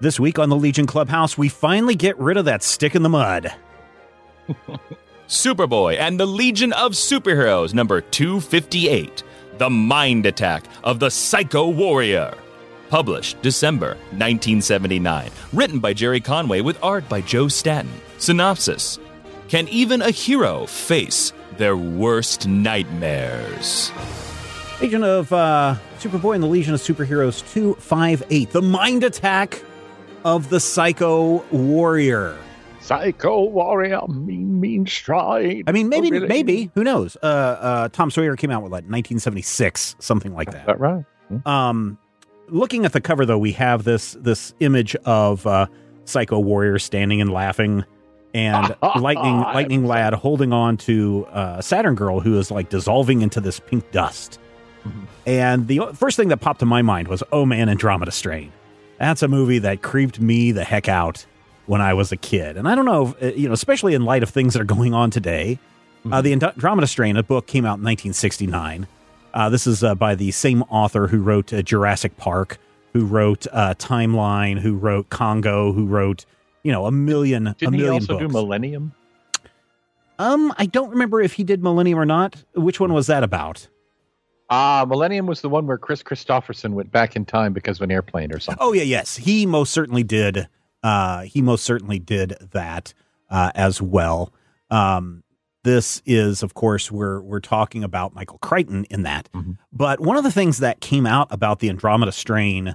This week on the Legion Clubhouse, we finally get rid of that stick in the mud. Superboy and the Legion of Superheroes, number 258 The Mind Attack of the Psycho Warrior. Published December 1979. Written by Gerry Conway with art by Joe Staton. Synopsis Can even a hero face their worst nightmares? Legion of uh, Superboy and the Legion of Superheroes 258 The Mind Attack of the Psycho Warrior. Psycho Warrior, mean, mean stride. I mean, maybe, Oh, really? maybe, who knows? Uh, uh, Tom Sawyer came out with like 1976, something like that. That right? Hmm. Um, looking at the cover, though, we have this this image of uh, Psycho Warrior standing and laughing, and Lightning Lightning Lad holding on to uh, Saturn Girl, who is like dissolving into this pink dust. Mm-hmm. And the first thing that popped to my mind was, "Oh man, Andromeda Strain." That's a movie that creeped me the heck out when I was a kid, and I don't know, if, uh, you know, especially in light of things that are going on today. Uh, the Andromeda Strain, a book, came out in 1969. Uh, this is uh, by the same author who wrote uh, Jurassic Park, who wrote uh, Timeline, who wrote Congo, who wrote you know a million a Didn't he million also do. Millennium? um, I don't remember if he did Millennium or not. Which one was that about? Ah, Millennium was the one where Kris Kristofferson went back in time because of an airplane or something. Oh yeah, yes, he most certainly did. Uh, he most certainly did that uh, as well. Um, this is, of course, we're we're talking about Michael Crichton in that. But one of the things that came out about the Andromeda strain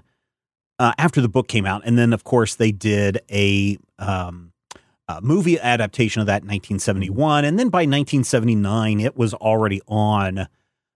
uh, after the book came out, and then of course they did a, um, a movie adaptation of that in 1971, and then by 1979 it was already on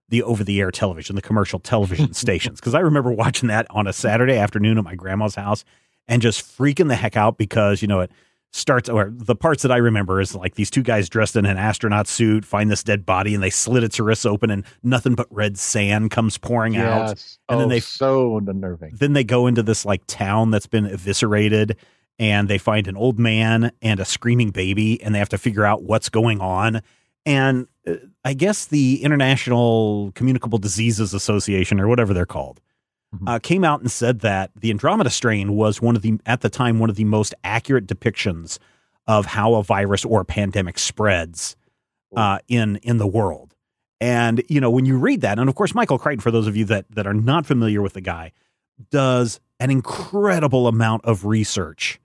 the over-the-air television, the commercial television stations. Because I remember watching that on a Saturday afternoon at my grandma's house and just freaking the heck out because you know it starts or the parts that I remember is like these two guys dressed in an astronaut suit find this dead body and they slit its wrists open and nothing but red sand comes pouring out and oh, then they so unnerving. then they go into this like town that's been eviscerated and they find an old man and a screaming baby and they have to figure out what's going on and uh, i guess the international communicable diseases association or whatever they're called uh, came out and said that the andromeda strain was one of the at the time one of the most accurate depictions of how a virus or a pandemic spreads uh, in in the world. And you know when you read that and of course michael crichton for those of you that that are not familiar with the guy does an incredible amount of research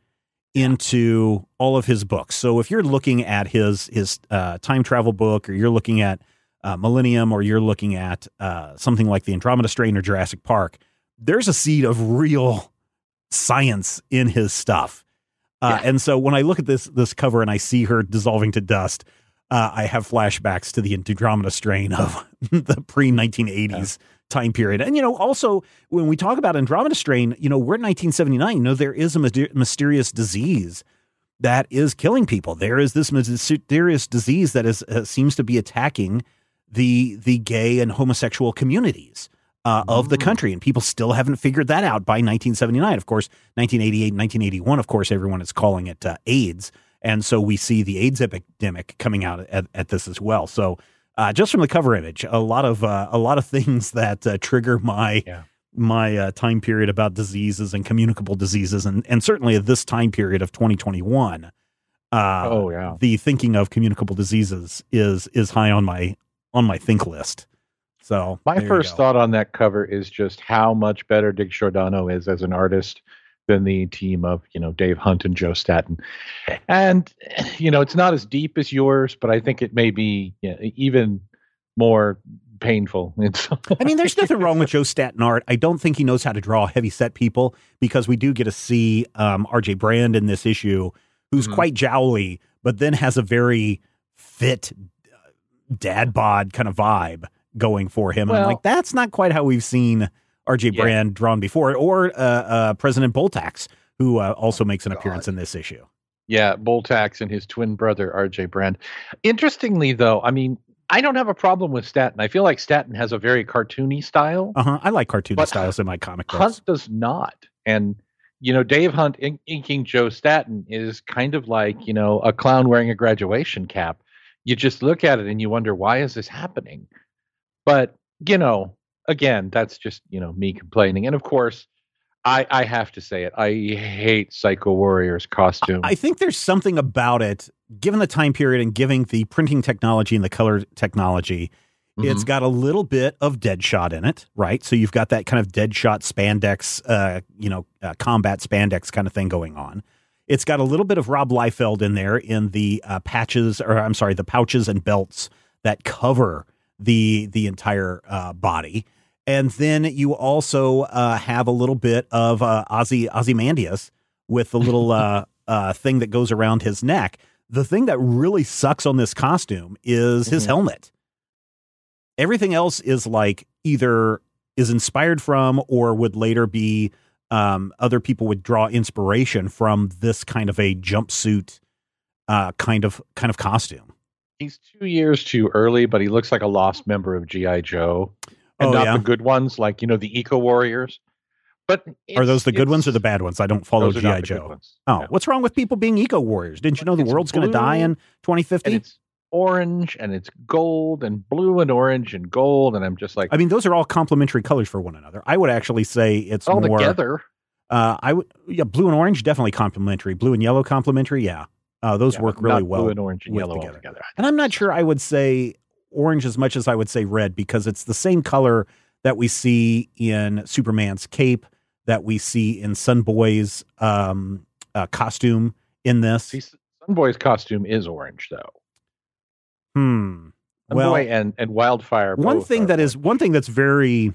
into all of his books. So if you're looking at his his uh, time travel book, or you're looking at uh, Millennium, or you're looking at uh, something like the Andromeda Strain or Jurassic Park, there's a seed of real science in his stuff. Uh, And so when I look at this this cover and I see her dissolving to dust, uh, I have flashbacks to the Andromeda Strain of the pre 1980s time period. And, you know, also when we talk about Andromeda Strain, you know, we're in 1979. You know, there is a mysterious disease that is killing people. There is this mysterious disease that is uh, seems to be attacking the the gay and homosexual communities. uh, of the country, and people still haven't figured that out by 1979. Of course, 1988, 1981. Of course, everyone is calling it uh, AIDS, and so we see the AIDS epidemic coming out at, at this as well. So, uh, just from the cover image, a lot of uh, a lot of things that uh, trigger my Yeah. my uh, time period about diseases and communicable diseases, and and certainly at this time period of 2021. Uh, oh yeah. the thinking of communicable diseases is is high on my on my think list. So My first thought on that cover is just how much better Dick Giordano is as an artist than the team of you know Dave Hunt and Joe Staton. And you know it's not as deep as yours, but I think it may be yeah, even more painful. in some I mean, there's nothing wrong with Joe Staton art. I don't think he knows how to draw heavy set people because we do get to see um, R.J. Brande in this issue, who's Mhm. quite jowly, but then has a very fit uh, dad bod kind of vibe going for him. and I'm like, that's not quite how we've seen R.J. Yeah. Brande drawn before, it, or uh, uh, President Boltax, who uh, also makes an God. appearance in this issue. Yeah, Boltax and his twin brother RJ Brande. Interestingly, though, I mean, I don't have a problem with Staton. I feel like Staton has a very cartoony style. Uh huh. I like cartoony styles in my comic books. Hunt does not. And you know, Dave Hunt in- inking Joe Staton is kind of like you know a clown wearing a graduation cap. You just look at it and you wonder why is this happening. But you know, again, that's just you know me complaining. And of course, I I have to say it. I hate Psycho Warrior's costume. I think there's something about it, given the time period and giving the printing technology and the color technology. It's Mhm. got a little bit of Deadshot in it, right? So you've got that kind of Deadshot spandex, uh, you know, uh, combat spandex kind of thing going on. It's got a little bit of Rob Liefeld in there in the uh, patches, or I'm sorry, the pouches and belts that cover the the entire uh, body. And then you also uh, have a little bit of uh, Ozzy Ozymandias with the little uh, uh, thing that goes around his neck. The thing that really sucks on this costume is his Mhm. helmet. Everything else is like either is inspired from or would later be um, other people would draw inspiration from this kind of a jumpsuit uh, kind of kind of costume. He's two years too early, but he looks like a lost member of GI Joe, and Oh, not yeah? the good ones, like you know the Eco Warriors. But Are those the good ones or the bad ones? I don't follow those are not GI Joe. Oh, Yeah. what's wrong with people being eco warriors? Didn't you know the It's world's going to die in and 2050? it's orange and it's gold and blue and orange and gold, and I'm just like I mean, those are all complementary colors for one another. I would actually say it's all more. together. Uh, I would, yeah, blue and orange definitely complementary. Blue and yellow complementary, yeah. Uh, those Yeah, work really well. Blue and orange and yellow together. together. And I'm not sure I would say orange as much as I would say red because it's the same color that we see in Superman's cape, that we see in Sunboy's um, uh, costume in this. See, Sunboy's costume is orange though. Hmm. Well, and and Wildfire. one thing that is orange. one thing that's very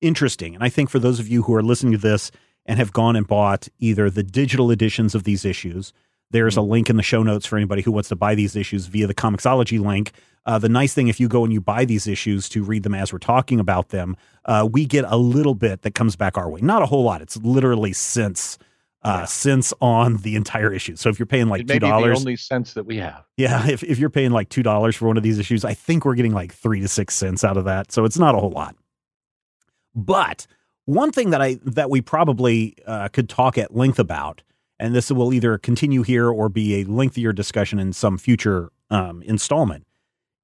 interesting, and I think for those of you who are listening to this and have gone and bought either the digital editions of these issues, there's a Mm-hmm. link in the show notes for anybody who wants to buy these issues via the Comixology link. Uh, the nice thing, if you go and you buy these issues to read them as we're talking about them, uh, we get a little bit that comes back our way. Not a whole lot. It's literally cents. Uh, Yeah. cents on the entire issue. So if you're paying like it two dollars, only sense that we have. yeah, if, if you're paying like two dollars for one of these issues, I think we're getting like three to six cents out of that. So it's not a whole lot. But one thing that I that we probably uh, could talk at length about, and this will either continue here or be a lengthier discussion in some future um, installment,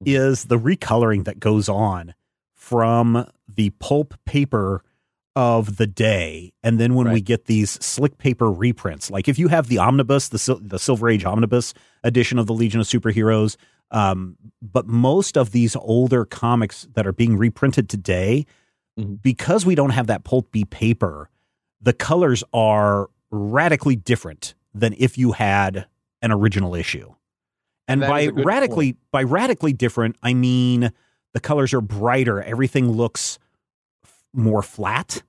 is the recoloring that goes on from the pulp paper of the day, and then when we get these slick paper reprints, like if you have the omnibus, the Sil- the Silver Age omnibus edition of the Legion of Superheroes, um, but most of these older comics that are being reprinted today, Mhm. because we don't have that pulpy paper, the colors are radically different than if you had an original issue. And, And by is a good radically by radically different, I mean the colors are brighter. Everything looks f- more flat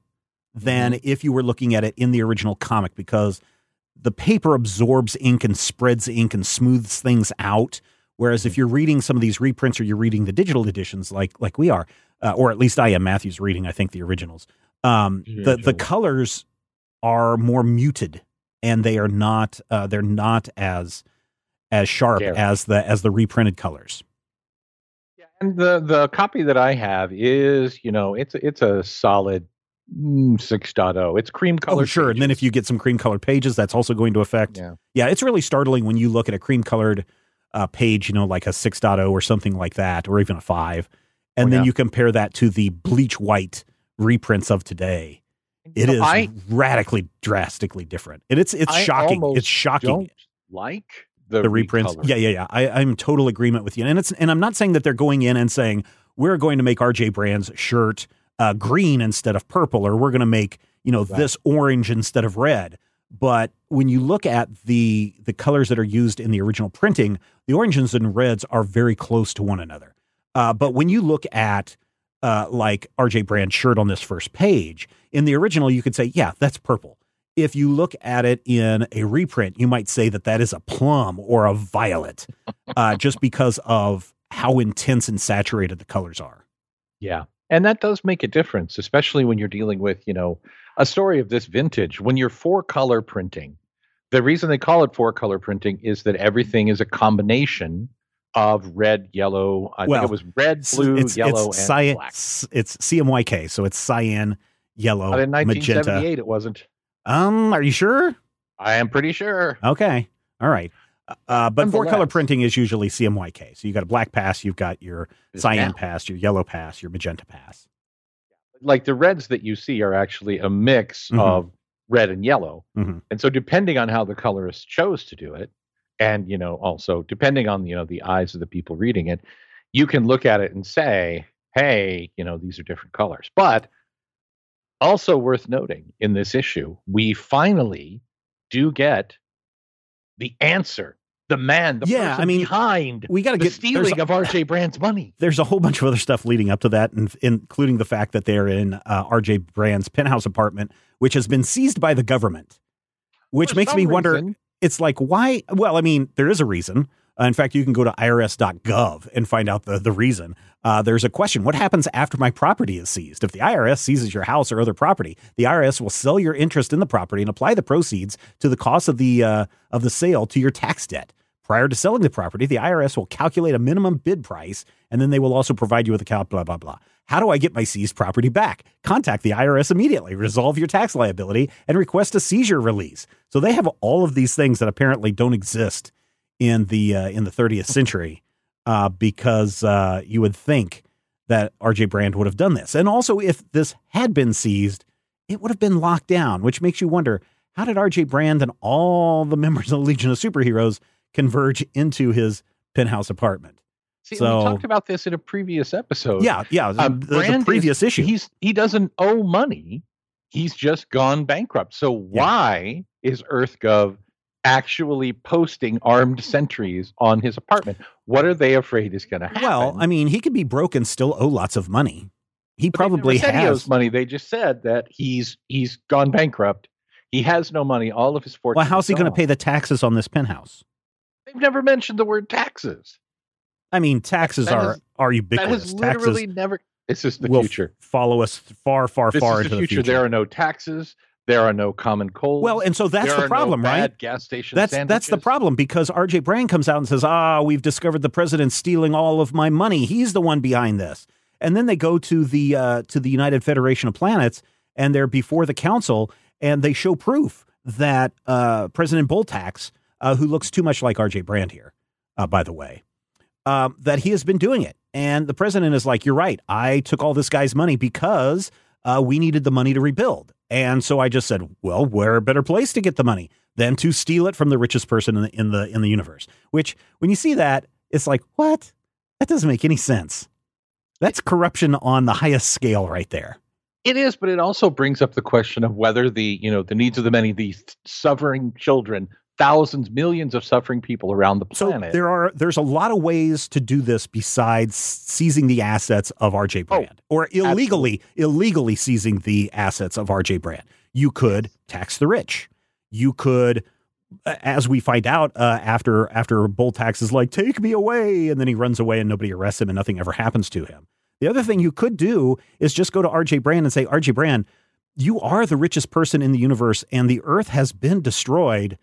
than if you were looking at it in the original comic because the paper absorbs ink and spreads ink and smooths things out. Whereas if you're reading some of these reprints or you're reading the digital editions like like we are, uh, or at least I am Matthew's reading, I think the originals. Um, the the colors are more muted and they are not uh, they're not as as sharp as the as the reprinted colors. Yeah, And the the copy that I have is, you know, it's it's a solid mm, 6.0. It's cream color. Oh, sure. And then if you get some cream colored pages, that's also going to affect. Yeah. Yeah, it's really startling when you look at a cream colored uh, page, you know, like a 6.0 or something like that, or even a 5. And Oh, then yeah. you compare that to the bleach white reprints of today. It is I radically, drastically different. And it's it's I shocking. It's shocking. like the, the reprints. recolor. Yeah, yeah, yeah. I, I'm in total agreement with you. And it's and I'm not saying that they're going in and saying we're going to make RJ Brande's shirt uh, green instead of purple, or we're going to make you know Right. this orange instead of red. But when you look at the the colors that are used in the original printing, the oranges and reds are very close to one another. Uh, but when you look at uh, like RJ Brande's shirt on this first page, in the original, you could say, yeah, that's purple if you look at it in a reprint, you might say that that is a plum or a violet, uh, just because of how intense and saturated the colors are. Yeah. And that does make a difference, especially when you're dealing with, you know, a story of this vintage. When you're four color printing, the reason they call it four color printing is that everything is a combination of red, yellow. I Well, think it was red, blue, it's, yellow, it's and cyan, black. It's CMYK, so it's cyan, yellow, But in magenta. 1978, it wasn't. Um, are you sure? I am pretty sure. Okay, all right. Uh, but four color printing is usually CMYK. So you got a black pass, you've got your cyan Now, pass, your yellow pass, your magenta pass. like the reds that you see are actually a mix Mhm. of red and yellow. Mhm. And so depending on how the colorist chose to do it, and you know, also depending on you know the eyes of the people reading it, you can look at it and say, hey, you know, these are different colors. But also worth noting in this issue, we finally do get the answer. The man, the Yeah, person I mean, behind We got to the get stealing of RJ Brande's money. there's a whole bunch of other stuff leading up to that, and including the fact that they're in uh, RJ Brande's penthouse apartment, which has been seized by the government. Which For makes me wonder. It's like why? Well, I mean, there is a reason. Uh, in fact, you can go to irs.gov and find out the the reason. Uh, there's a question: What happens after my property is seized? If the IRS seizes your house or other property, the IRS will sell your interest in the property and apply the proceeds to the cost of the uh, of the sale to your tax debt. Prior to selling the property, the IRS will calculate a minimum bid price, and then they will also provide you with a. Blah blah blah. How do I get my seized property back? Contact the IRS immediately, resolve your tax liability, and request a seizure release. So they have all of these things that apparently don't exist in the uh, in the 30th century, uh, because uh, you would think that RJ Brande would have done this. And also, if this had been seized, it would have been locked down, which makes you wonder how did RJ Brande and all the members of the Legion of Superheroes converge into his penthouse apartment? See, So- we talked about this in a previous episode. Yeah, yeah. Uh, there's a Brande previous is- issue. He's he doesn't owe money. He's just gone bankrupt. So why is EarthGov actually posting armed sentries on his apartment? What are they afraid is going to happen? Well, I mean, he could be broke and still owe lots of money. He But probably said he owes has. money. They just said that he's he's gone bankrupt. He has no money. All of his fortune. Well, how's he going to pay the taxes on this penthouse? They've never mentioned the word taxes. I mean, taxes That are has- are That ubiquitous. has literally taxes never. It's just the will future. follow us far, far, This far is into the future. There are no taxes. There are no common cold. Well, and so that's there the are problem, no right? bad Gas station. That's that's the problem because RJ Brande comes out and says, "Ah, we've discovered the president's stealing all of my money. He's the one behind this." And then they go to the uh, to the United Federation of Planets, and they're before the council, and they show proof that uh, President Boltax, uh, who looks too much like RJ Brande here, uh, by the way, um, that he has been doing it. And the president is like, "You're right. I took all this guy's money because uh, we needed the money to rebuild." And so I just said, "Well, where a better place to get the money than to steal it from the richest person in the in the in the universe?" Which, when you see that, it's like, what? That doesn't make any sense. That's corruption on the highest scale, right there. It is, but it also brings up the question of whether the you know the needs of the many, these suffering children, thousands, millions of suffering people around the planet. So there are there's a lot of ways to do this besides seizing the assets of RJ Oh, Brande or illegally illegally seizing the assets of RJ Brande. You could tax the rich. You could as we find out uh, after after Boltax is like take me away and then he runs away and nobody arrests him and nothing ever happens to him. The other thing you could do is just go to RJ Brande and say RJ Brande, you are the richest person in the universe and the earth has been destroyed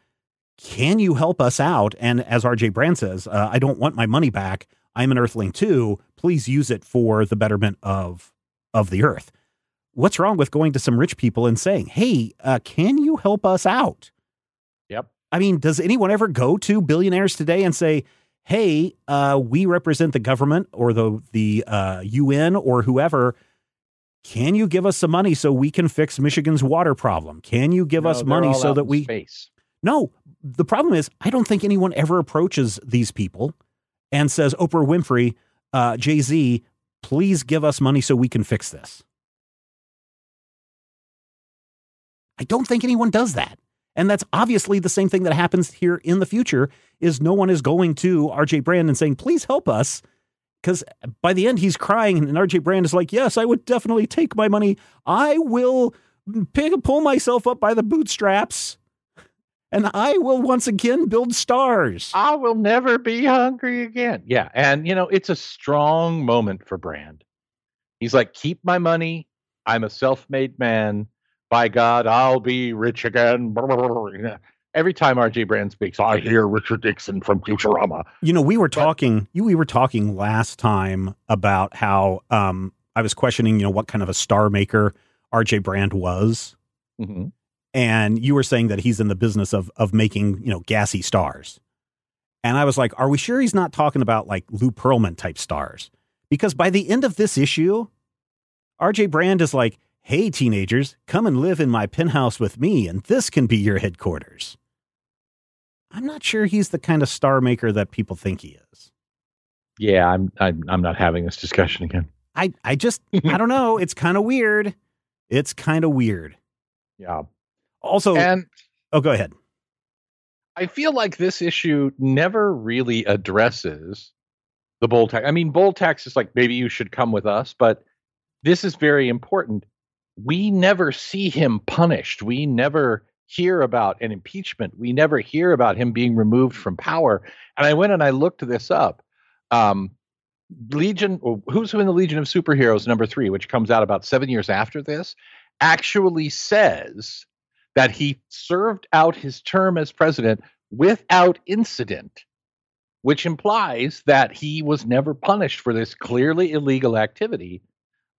can you help us out? And as RJ Brande says, uh, I don't want my money back. I'm an Earthling too. Please use it for the betterment of of the Earth. What's wrong with going to some rich people and saying, "Hey, uh, can you help us out?" Yep. I mean, does anyone ever go to billionaires today and say, "Hey, uh, we represent the government or the the uh, UN or whoever"? Can you give us some money so we can fix Michigan's water problem? Can you give No, us money so that we space. no, the problem is I don't think anyone ever approaches these people and says, Oprah Winfrey, uh, Jay Z, please give us money so we can fix this. I don't think anyone does that. And that's obviously the same thing that happens here in the future is no one is going to RJ Brande and saying, please help us. Because by the end, he's crying, and RJ Brande is like, Yes, I would definitely take my money. I will pick, pull myself up by the bootstraps and I will once again build stars. I will never be hungry again. Yeah, and you know it's a strong moment for Brande. He's like, keep my money. I'm a self-made man. By God, I'll be rich again. Every time RJ Brande speaks, I hear Richard Nixon from Futurama. You know, we were talking. You, we were talking last time about how um, I was questioning, you know, what kind of a star maker RJ Brande was, Mm-hmm. And you were saying that he's in the business of of making, you know, gassy stars. And I was like, are we sure he's not talking about like Lou Pearlman type stars? Because by the end of this issue, RJ Brande is like, hey, teenagers, come and live in my penthouse with me, and this can be your headquarters. I'm not sure he's the kind of star maker that people think he is. Yeah, I'm, I'm I'm not having this discussion again. I, I just, I don't know. It's kind of weird. It's kind of weird. Yeah, Also, and oh, go ahead. I feel like this issue never really addresses the Boltax. I mean, Boltax is like maybe you should come with us, but this is very important. We never see him punished. We never hear about an impeachment. We never hear about him being removed from power. And I went and I looked this up. Um, Legion, Who's Who in the Legion of Superheroes, number three, which comes out about seven years after this, actually says that he served out his term as president without incident, which implies that he was never punished for this clearly illegal activity.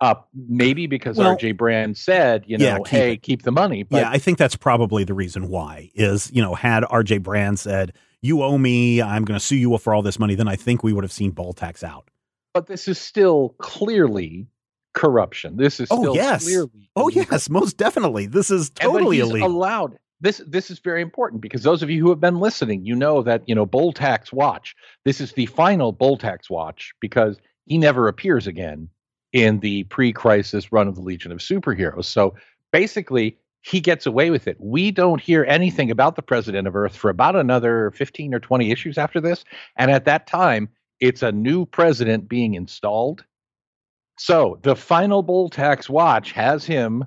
Uh, maybe because Well- RJ Brande said, you know, Yeah, keep hey, it. keep the money. But yeah, I think that's probably the reason why is, you know, had RJ Brande said, you owe me, I'm going to sue you for all this money, then I think we would have seen Boltax out. but this is still clearly corruption. This is Oh, yes. clearly Oh, yes, most definitely. This is totally illegal. allowed. This this is very important because those of you who have been listening, you know that you know Boltax Watch. This is the final Boltax Watch because he never appears again in the pre-crisis run of the Legion of Superheroes. So basically, he gets away with it. We don't hear anything about the President of Earth for about another fifteen or twenty issues after this, and at that time, it's a new president being installed. So the final Boltax Watch has him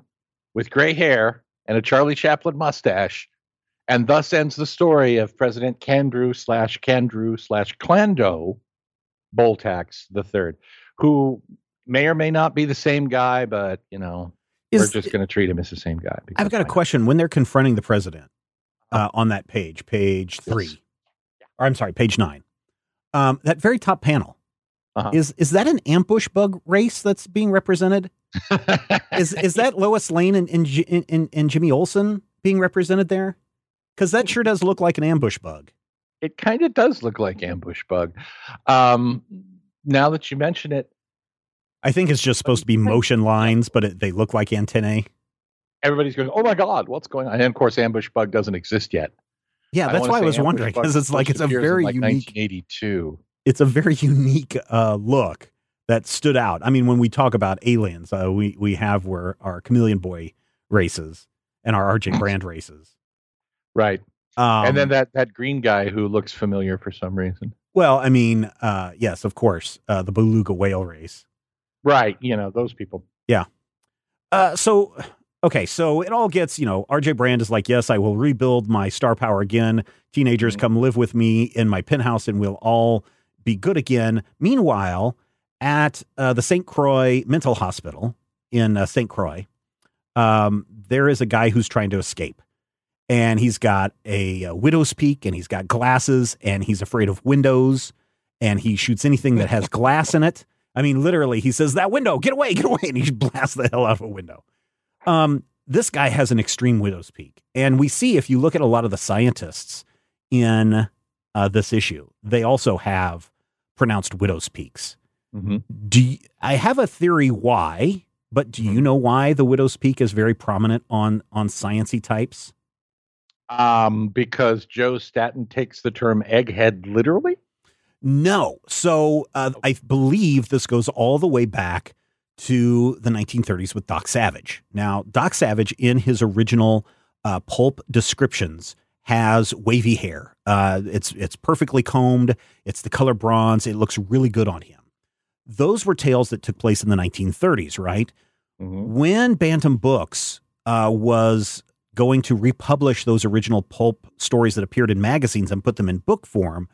with gray hair and a Charlie Chaplin mustache, and thus ends the story of President Candrew slash Candrew slash Clando Boltax the third, who may or may not be the same guy, but you know Is- we're just going to treat him as the same guy. I've got a question. When they're confronting the president uh, on that page, page three, Yes. or I'm sorry, page nine, um, that very top panel, Uh-huh. is is that an ambush bug race that's being represented? is is that Lois Lane and and, and, and Jimmy Olsen being represented there? Because that sure does look like an ambush bug. it kind of does look like ambush bug. Um, now that you mention it, I think it's just supposed to be motion lines, but it, they look like antennae. everybody's going, "Oh my God, what's going on?" And of course, ambush bug doesn't exist yet. Yeah, that's wanna why I was wondering because it's like it's a very like unique 1982. It's a very unique uh, look that stood out. I mean, when we talk about aliens, uh, we we have where our Chameleon Boy races and our RJ Brande races. Right. Um, and then that that green guy who looks familiar for some reason. well, I mean, uh, yes, of course, uh, the beluga whale race. Right. You know, those people. Yeah. Uh, so, okay, so it all gets, you know, RJ Brande is like, yes, I will rebuild my star power again. Teenagers Mhm. come live with me in my penthouse and we'll all be good again. Meanwhile, at uh, the St. Croix Mental Hospital in uh, St. Croix, um, there is a guy who's trying to escape. And he's got a, uh widow's peak and he's got glasses and he's afraid of windows. and he shoots anything that has glass in it. I mean, literally, he says, That window, get away, get away. And he blasts the hell out of a window. Um, this guy has an extreme widow's peak. And we see, if you look at a lot of the scientists in uh, this issue, they also have pronounced widow's peaks. Mm-hmm. Do you, I have a theory why, but do you know why the widow's peak is very prominent on on sciency types? Um, because Joe Staton takes the term egghead literally. No. So uh, I believe this goes all the way back to the 1930s with Doc Savage. Now, Doc Savage, in his original uh, pulp descriptions, has wavy hair. Uh, it's it's perfectly combed. It's the color bronze. It looks really good on him. Those were tales that took place in the 1930s, right? Mm-hmm. When Bantam Books uh, was going to republish those original pulp stories that appeared in magazines and put them in book form,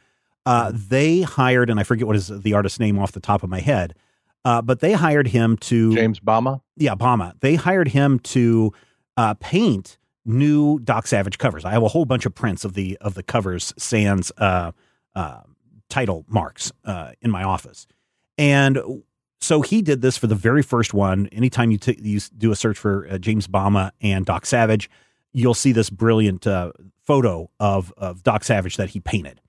uh, they hired, and I forget what is the artist's name off the top of my head, uh, but they hired him to James Bama. yeah, Bama. They hired him to uh, paint new Doc Savage covers. I have a whole bunch of prints of the of the covers sans uh, uh, title marks uh, in my office, and so he did this for the very first one. Anytime you t- you do a search for uh, James Bama and Doc Savage, you'll see this brilliant uh, photo of of Doc Savage that he painted.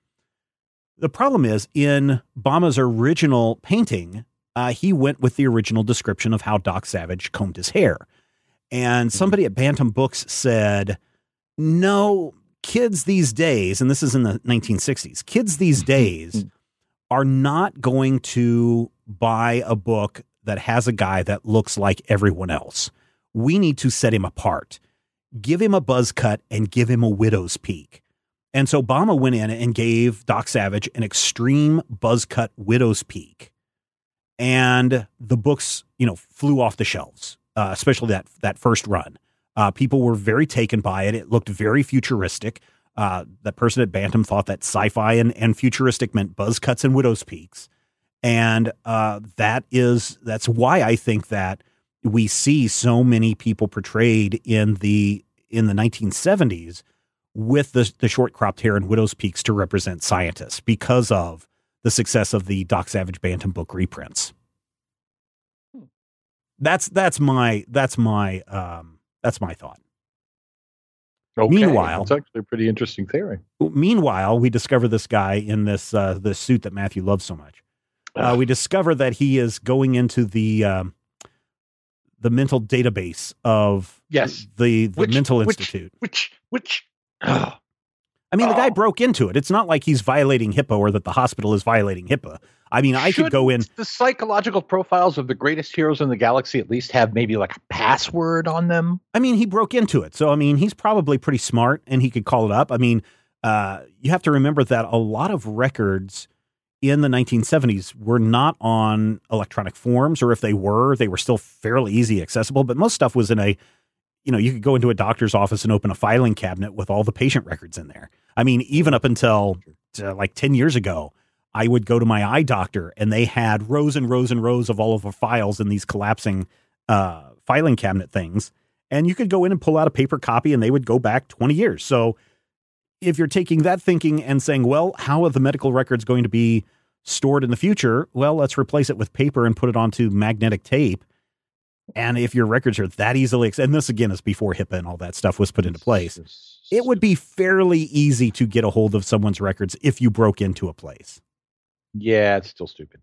The problem is in Bama's original painting, uh, he went with the original description of how Doc Savage combed his hair. And somebody at Bantam Books said, no, kids these days, and this is in the 1960s, kids these mm-hmm. days are not going to buy a book that has a guy that looks like everyone else. We need to set him apart. Give him a buzz cut and give him a widow's peak. And so Bama went in and gave Doc Savage an extreme buzz cut widow's peak. And the books, you know, flew off the shelves, uh, especially that that first run. Uh, people were very taken by it. It looked very futuristic. Uh, that person at Bantam thought that sci-fi and, and futuristic meant buzz cuts and widow's peaks, and uh, that is that's why I think that we see so many people portrayed in the in the 1970s with the the short cropped hair and widow's peaks to represent scientists because of the success of the Doc Savage Bantam book reprints. That's that's my that's my um that's my thought. Okay, Meanwhile- it's actually a pretty interesting theory. Meanwhile, we discover this guy in this uh, this suit that Matthew loves so much. Uh, we discover that he is going into the um, the mental database of Yes. the the Which- mental which- institute. Which which oh, I mean, the guy Oh. broke into it. It's not like he's violating HIPAA or that the hospital is violating HIPAA. I mean, I could go in. The psychological profiles of the greatest heroes in the galaxy at least have maybe like a password on them. I mean, he broke into it. So, I mean, he's probably pretty smart and he could call it up. I mean, uh, you have to remember that a lot of records in the 1970s were not on electronic forms, or if they were, they were still fairly easy accessible. But most stuff was in a, you know, you could go into a doctor's office and open a filing cabinet with all the patient records in there. I mean, even up until uh, like 10 years ago, I would go to my eye doctor and they had rows and rows and rows of all of the files in these collapsing uh, filing cabinet things. And you could go in and pull out a paper copy and they would go back 20 years. So if you're taking that thinking and saying, well, how are the medical records going to be stored in the future? Well, let's replace it with paper and put it onto magnetic tape. And if your records are that easily, and this again is before HIPAA and all that stuff was put into place, it would be fairly easy to get a hold of someone's records if you broke into a place. Yeah, it's still stupid.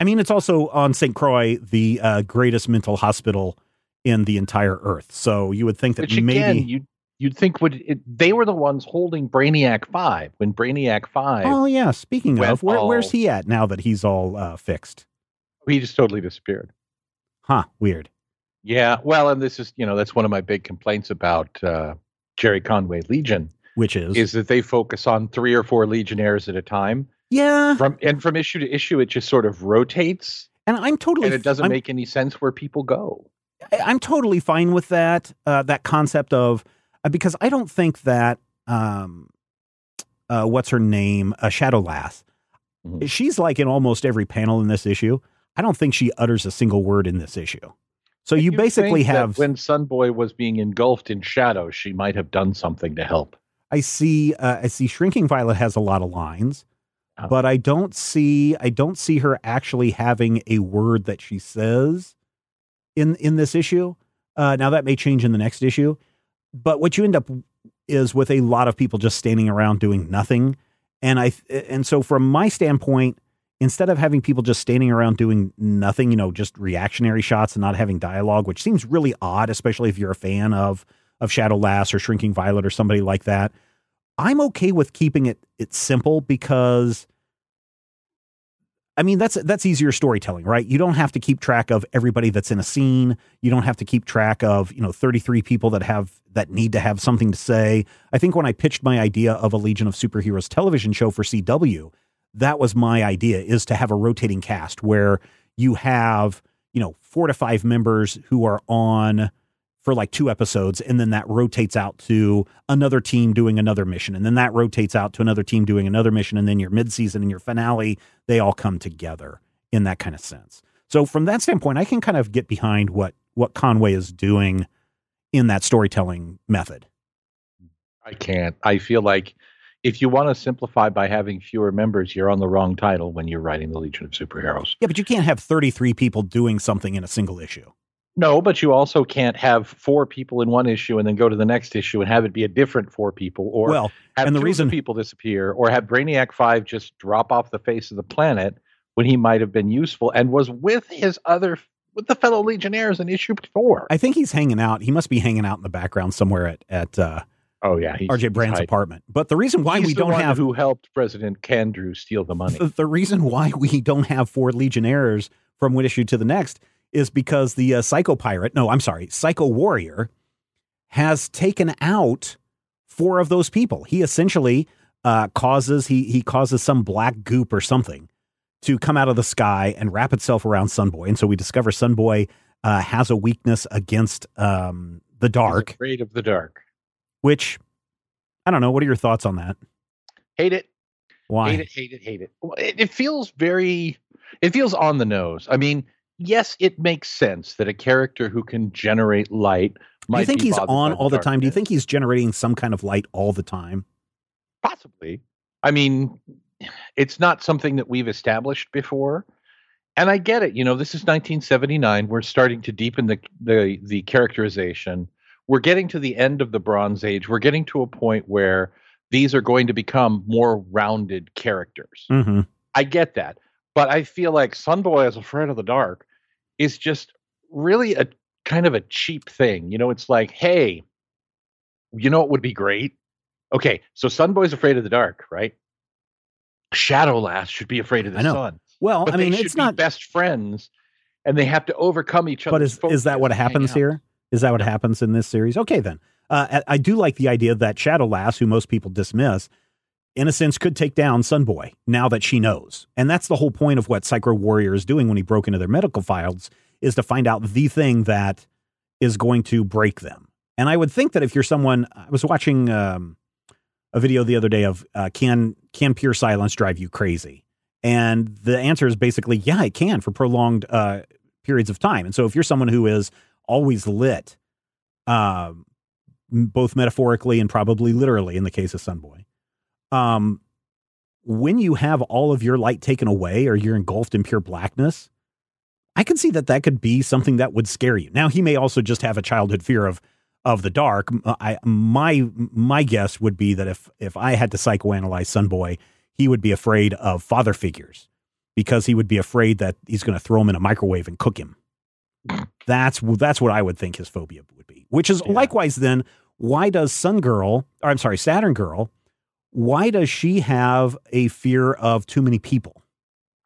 I mean, it's also on St. Croix, the uh, greatest mental hospital in the entire earth. So you would think that Which again, maybe. you you'd think would it, they were the ones holding Brainiac Five when Brainiac Five. Oh yeah. Speaking of, where, where's he at now that he's all uh, fixed? he just totally disappeared. Huh. Weird. Yeah, well, and this is you know that's one of my big complaints about uh, Gerry Conway Legion Which is. is that they focus on three or four Legionnaires at a time. yeah. From and from issue to issue, it just sort of rotates, And I'm totally. and it doesn't I'm, make any sense where people go. I'm totally fine with that. Uh, that concept of uh, because I don't think that um, uh, what's her name, uh, Shadow Lass. Mhm. She's like in almost every panel in this issue. I don't think she utters a single word in this issue. So you You'd basically have. when Sunboy was being engulfed in shadow, she might have done something to help. I see. Uh, I see. Shrinking Violet has a lot of lines. Oh. but I don't see I don't see her actually having a word that she says in in this issue. Uh, now that may change in the next issue, but what you end up is with a lot of people just standing around doing nothing, and I and so from my standpoint, instead of having people just standing around doing nothing, you know, just reactionary shots and not having dialogue, which seems really odd, especially if you're a fan of of Shadow Lass or Shrinking Violet or somebody like that. I'm okay with keeping it it's simple because I mean that's that's easier storytelling, right? You don't have to keep track of everybody that's in a scene. You don't have to keep track of, you know, 33 people that have that need to have something to say. I think when I pitched my idea of a Legion of Superheroes television show for CW, that was my idea is to have a rotating cast where you have, you know, 4 to 5 members who are on for like two episodes and then that rotates out to another team doing another mission and then that rotates out to another team doing another mission and then your midseason and your finale they all come together in that kind of sense so from that standpoint i can kind of get behind what what conway is doing in that storytelling method I can't. I feel like if you want to simplify by having fewer members, you're on the wrong title when you're writing the Legion of Superheroes. yeah but you can't have 33 people doing something in a single issue No, but you also can't have four people in one issue and then go to the next issue and have it be a different four people, or well have and the two reason- people disappear, or have Brainiac Five just drop off the face of the planet when he might have been useful and was with his other with the fellow Legionnaires in issue before. i think he's hanging out he must be hanging out in the background somewhere at at uh, oh yeah, rj brand's apartment but the reason why He's we the don't one have who helped President Candrew steal the money. the, the reason why we don't have four legionnaires from one issue to the next is because the uh, psycho pirate no i'm sorry psycho warrior has taken out four of those people he essentially uh, causes he he causes some black goop or something to come out of the sky and wrap itself around sunboy and so we discover sunboy uh, has a weakness against um, the He's dark afraid of the dark. which i don't know what are your thoughts on that Hate it. why Hate it, hate it, hate it. It, it feels very, it feels on the nose. I mean, yes, it makes sense that a character who can generate light do you think be he's on all the time do you think he's generating some kind of light all the time Possibly. I mean, it's not something that we've established before. And I get it. You know, this is 1979. We're starting to deepen the the the characterization. We're getting to the end of the Bronze Age. We're getting to a point where these are going to become more rounded characters. mm-hmm. I get that. But I feel like Sunboy is a friend of the dark is just really a kind of a cheap thing. You know, it's like, hey, you know what would be great? Okay, so Sunboy's afraid of the dark, right? Shadow Lass should be afraid of the sun. Well, But I mean, it's be not. best friends and they have to overcome each other. But is is that what happens here? Is that what happens in this series? Okay, then. Uh, I, I do like the idea that Shadow Lass, who most people dismiss, in a sense, could take down Sunboy now that she knows, and that's the whole point of what Psycho Warrior is doing when he broke into their medical files is to find out the thing that is going to break them. And I would think that if you're someone, I was watching um, a video the other day of uh, can can pure silence drive you crazy? And the answer is basically, yeah, it can for prolonged uh, periods of time. And so if you're someone who is always lit, m- both metaphorically and probably literally in the case of Sunboy, um, when you have all of your light taken away or you're engulfed in pure blackness, I can see that that could be something that would scare you. Now he may also just have a childhood fear of of the dark. I my my guess would be that if if I had to psychoanalyze Sunboy, he would be afraid of father figures because he would be afraid that he's going to throw him in a microwave and cook him. That's that's what I would think his phobia would be. Which is Yeah. likewise then why does Sun Girl, or I'm sorry, Saturn Girl, why does she have a fear of too many people?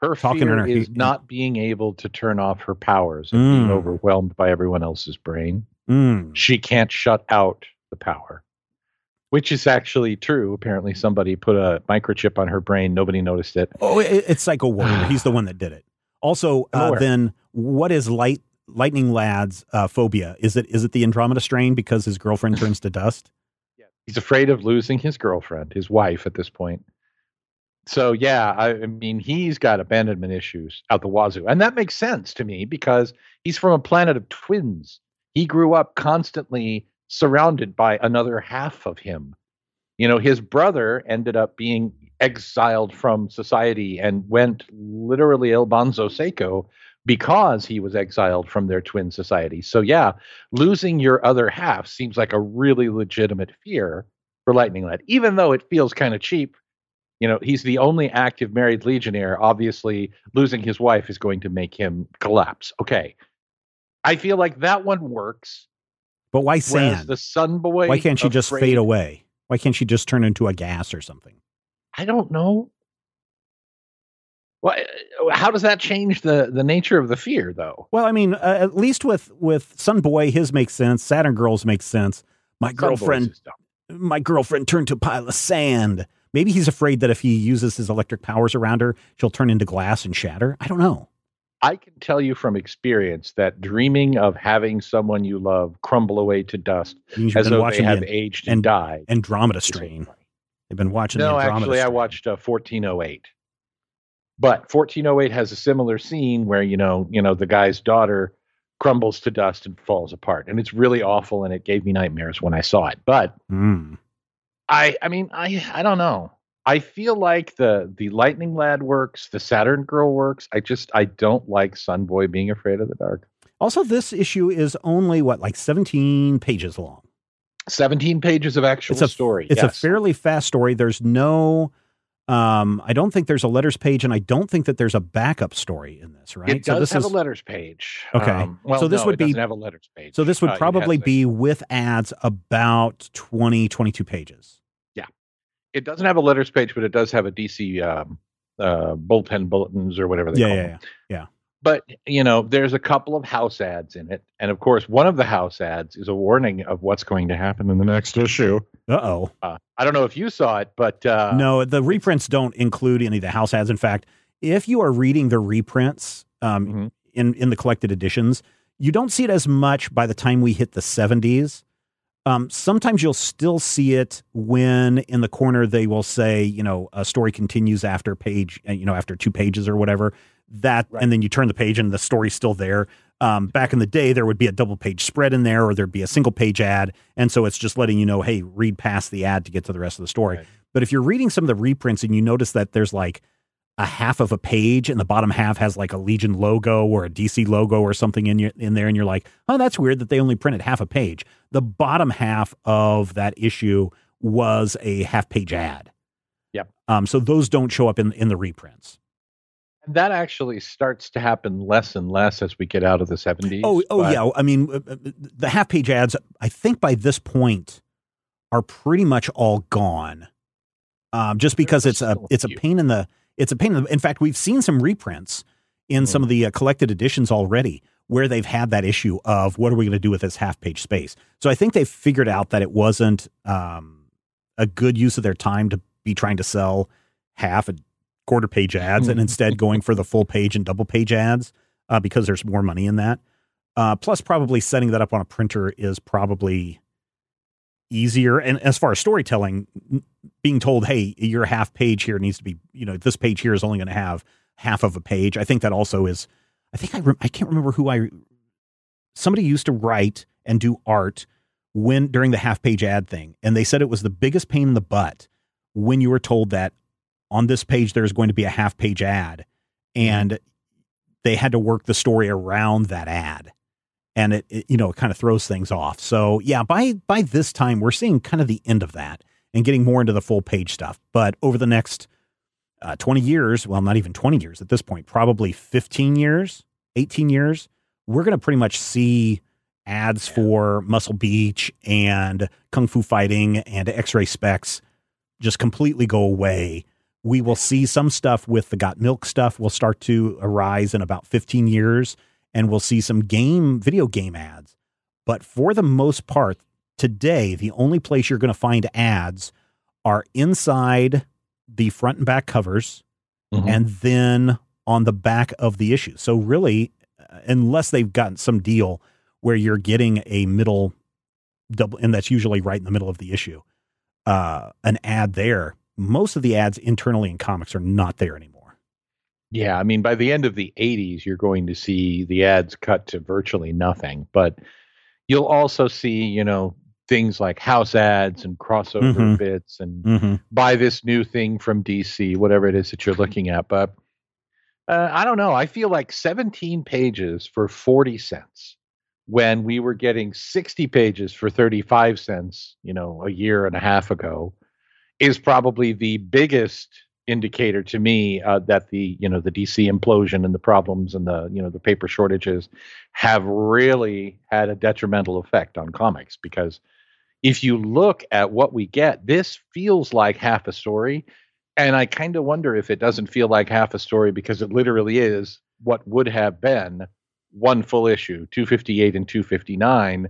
Her Talking fear her- is not being able to turn off her powers and being Mm. overwhelmed by everyone else's brain. Mm. she can't shut out the power, which is actually true. Apparently, somebody put a microchip on her brain. Nobody noticed it. Oh, it, it's Psycho Warrior. He's the one that did it. Also, uh, then what is light Lightning Lad's uh, phobia? Is it is it the Andromeda strain because his girlfriend turns to dust? He's afraid of losing his girlfriend, his wife at this point. So, yeah, I, I mean, he's got abandonment issues out the wazoo. And that makes sense to me because he's from a planet of twins. He grew up constantly surrounded by another half of him. You know, his brother ended up being exiled from society and went literally El Bonzo Seco because he was exiled from their twin society. So, yeah, losing your other half seems like a really legitimate fear for Lightning Lad, even though it feels kind of cheap. You know, he's the only active married legionnaire. Obviously, losing his wife is going to make him collapse. Okay. I feel like that one works. But why sand? the Sun Boy. Why can't she just fade away? Why can't she just turn into a gas or something? I don't know. Well, uh, how does that change the the nature of the fear, though? Well, I mean, uh, at least with with Sun Boy, his makes sense. Saturn Girls makes sense. My Girl girlfriend, my girlfriend turned to a pile of sand. Maybe he's afraid that if he uses his electric powers around her, she'll turn into glass and shatter. I don't know. I can tell you from experience that dreaming of having someone you love crumble away to dust It means you've as though they have the aged and, and- died. Andromeda Strain. They've been watching No, Andromeda actually, I watched uh, 1408. But 1408 has a similar scene where you know, you know, the guy's daughter crumbles to dust and falls apart, and it's really awful, and it gave me nightmares when I saw it. But Mm. I, I mean, I, I don't know. I feel like the the Lightning Lad works, the Saturn Girl works. I just I don't like Sun Boy being afraid of the dark. Also, this issue is only what, like 17 pages long. 17 pages of actual It's a story. It's yes. a fairly fast story. There's no, um, I don't think there's a letters page, and I don't think that there's a backup story in this. Right? It does this have is a letters page. Okay. Um, well, So this no, would it be- doesn't have a letters page. so this would Uh, probably has a- be with ads about 20, 22 pages. Yeah, it doesn't have a letters page, but it does have a DC um, uh, bullpen bulletins or whatever they Yeah, call yeah, them. But you know, there's a couple of house ads in it, and of course, one of the house ads is a warning of what's going to happen in the next issue. Uh oh. Uh, I don't know if you saw it, but uh, no, the reprints don't include any of the house ads. In fact, if you are reading the reprints um, Mhm. in in the collected editions, you don't see it as much by the time we hit the 70s. Um, sometimes you'll still see it when in the corner they will say, you know, a story continues after page, uh, you know, after two pages or whatever. That, Right. and then you turn the page and the story's still there. Um, back in the day, there would be a double page spread in there, or there'd be a single page ad, and so it's just letting you know, hey, read past the ad to get to the rest of the story. Right. But if you're reading some of the reprints and you notice that there's like a half of a page and the bottom half has like a Legion logo or a DC logo or something in your, in there, and you're like, oh, that's weird that they only printed half a page. The bottom half of that issue was a half page ad. Yep. Um, so those don't show up in in the reprints. That actually starts to happen less and less as we get out of the 70s. Oh, oh but- yeah. I mean, uh, uh, the half page ads. I think by this point are pretty much all gone. Um, just because There's it's a it's a pain in the it's a pain in the. In fact, we've seen some reprints in some of the uh, collected editions already where they've had that issue of what are we going to do with this half page space. So I think they've figured out that it wasn't um, a good use of their time to be trying to sell half and quarter page ads and instead going for the full page and double page ads uh, because there's more money in that. Uh, plus, probably setting that up on a printer is probably easier. And as far as storytelling, being told, "Hey, your half page here needs to be, you know, this page here is only going to have half of a page." I think that also is. I think I re- I can't remember who I. Somebody used to write and do art when during the half page ad thing, and they said it was the biggest pain in the butt when you were told that on this page there's going to be a half page ad, and they had to work the story around that ad. And it, it you know it kind of throws things off. So yeah by by this time we're seeing kind of the end of that and getting more into the full page stuff. But over the next uh, 20 years well not even 20 years at this point probably 15 years 18 years we're going to pretty much see ads for muscle beach and kung fu fighting and x-ray specs just completely go away we will see some stuff with the got milk stuff will start to arise in about 15 years and we'll see some game video game ads but for the most part today the only place you're going to find ads are inside the front and back covers Mhm. and then on the back of the issue so really uh, unless they've gotten some deal where you're getting a middle double and that's usually right in the middle of the issue uh an ad there most of the ads internally in comics are not there anymore Yeah, I mean, by the end of the 80s, you're going to see the ads cut to virtually nothing. But you'll also see, you know, things like house ads and crossover Mhm. bits and Mm-hmm. buy this new thing from DC, whatever it is that you're looking at. But uh, I don't know. I feel like 17 pages for 40 cents when we were getting 60 pages for 35 cents, you know, a year and a half ago is probably the biggest indicator to me uh, that the you know the DC implosion and the problems and the you know the paper shortages have really had a detrimental effect on comics. Because if you look at what we get this feels like half a story. And I kind of wonder if it doesn't feel like half a story because it literally is what would have been one full issue 258 and 259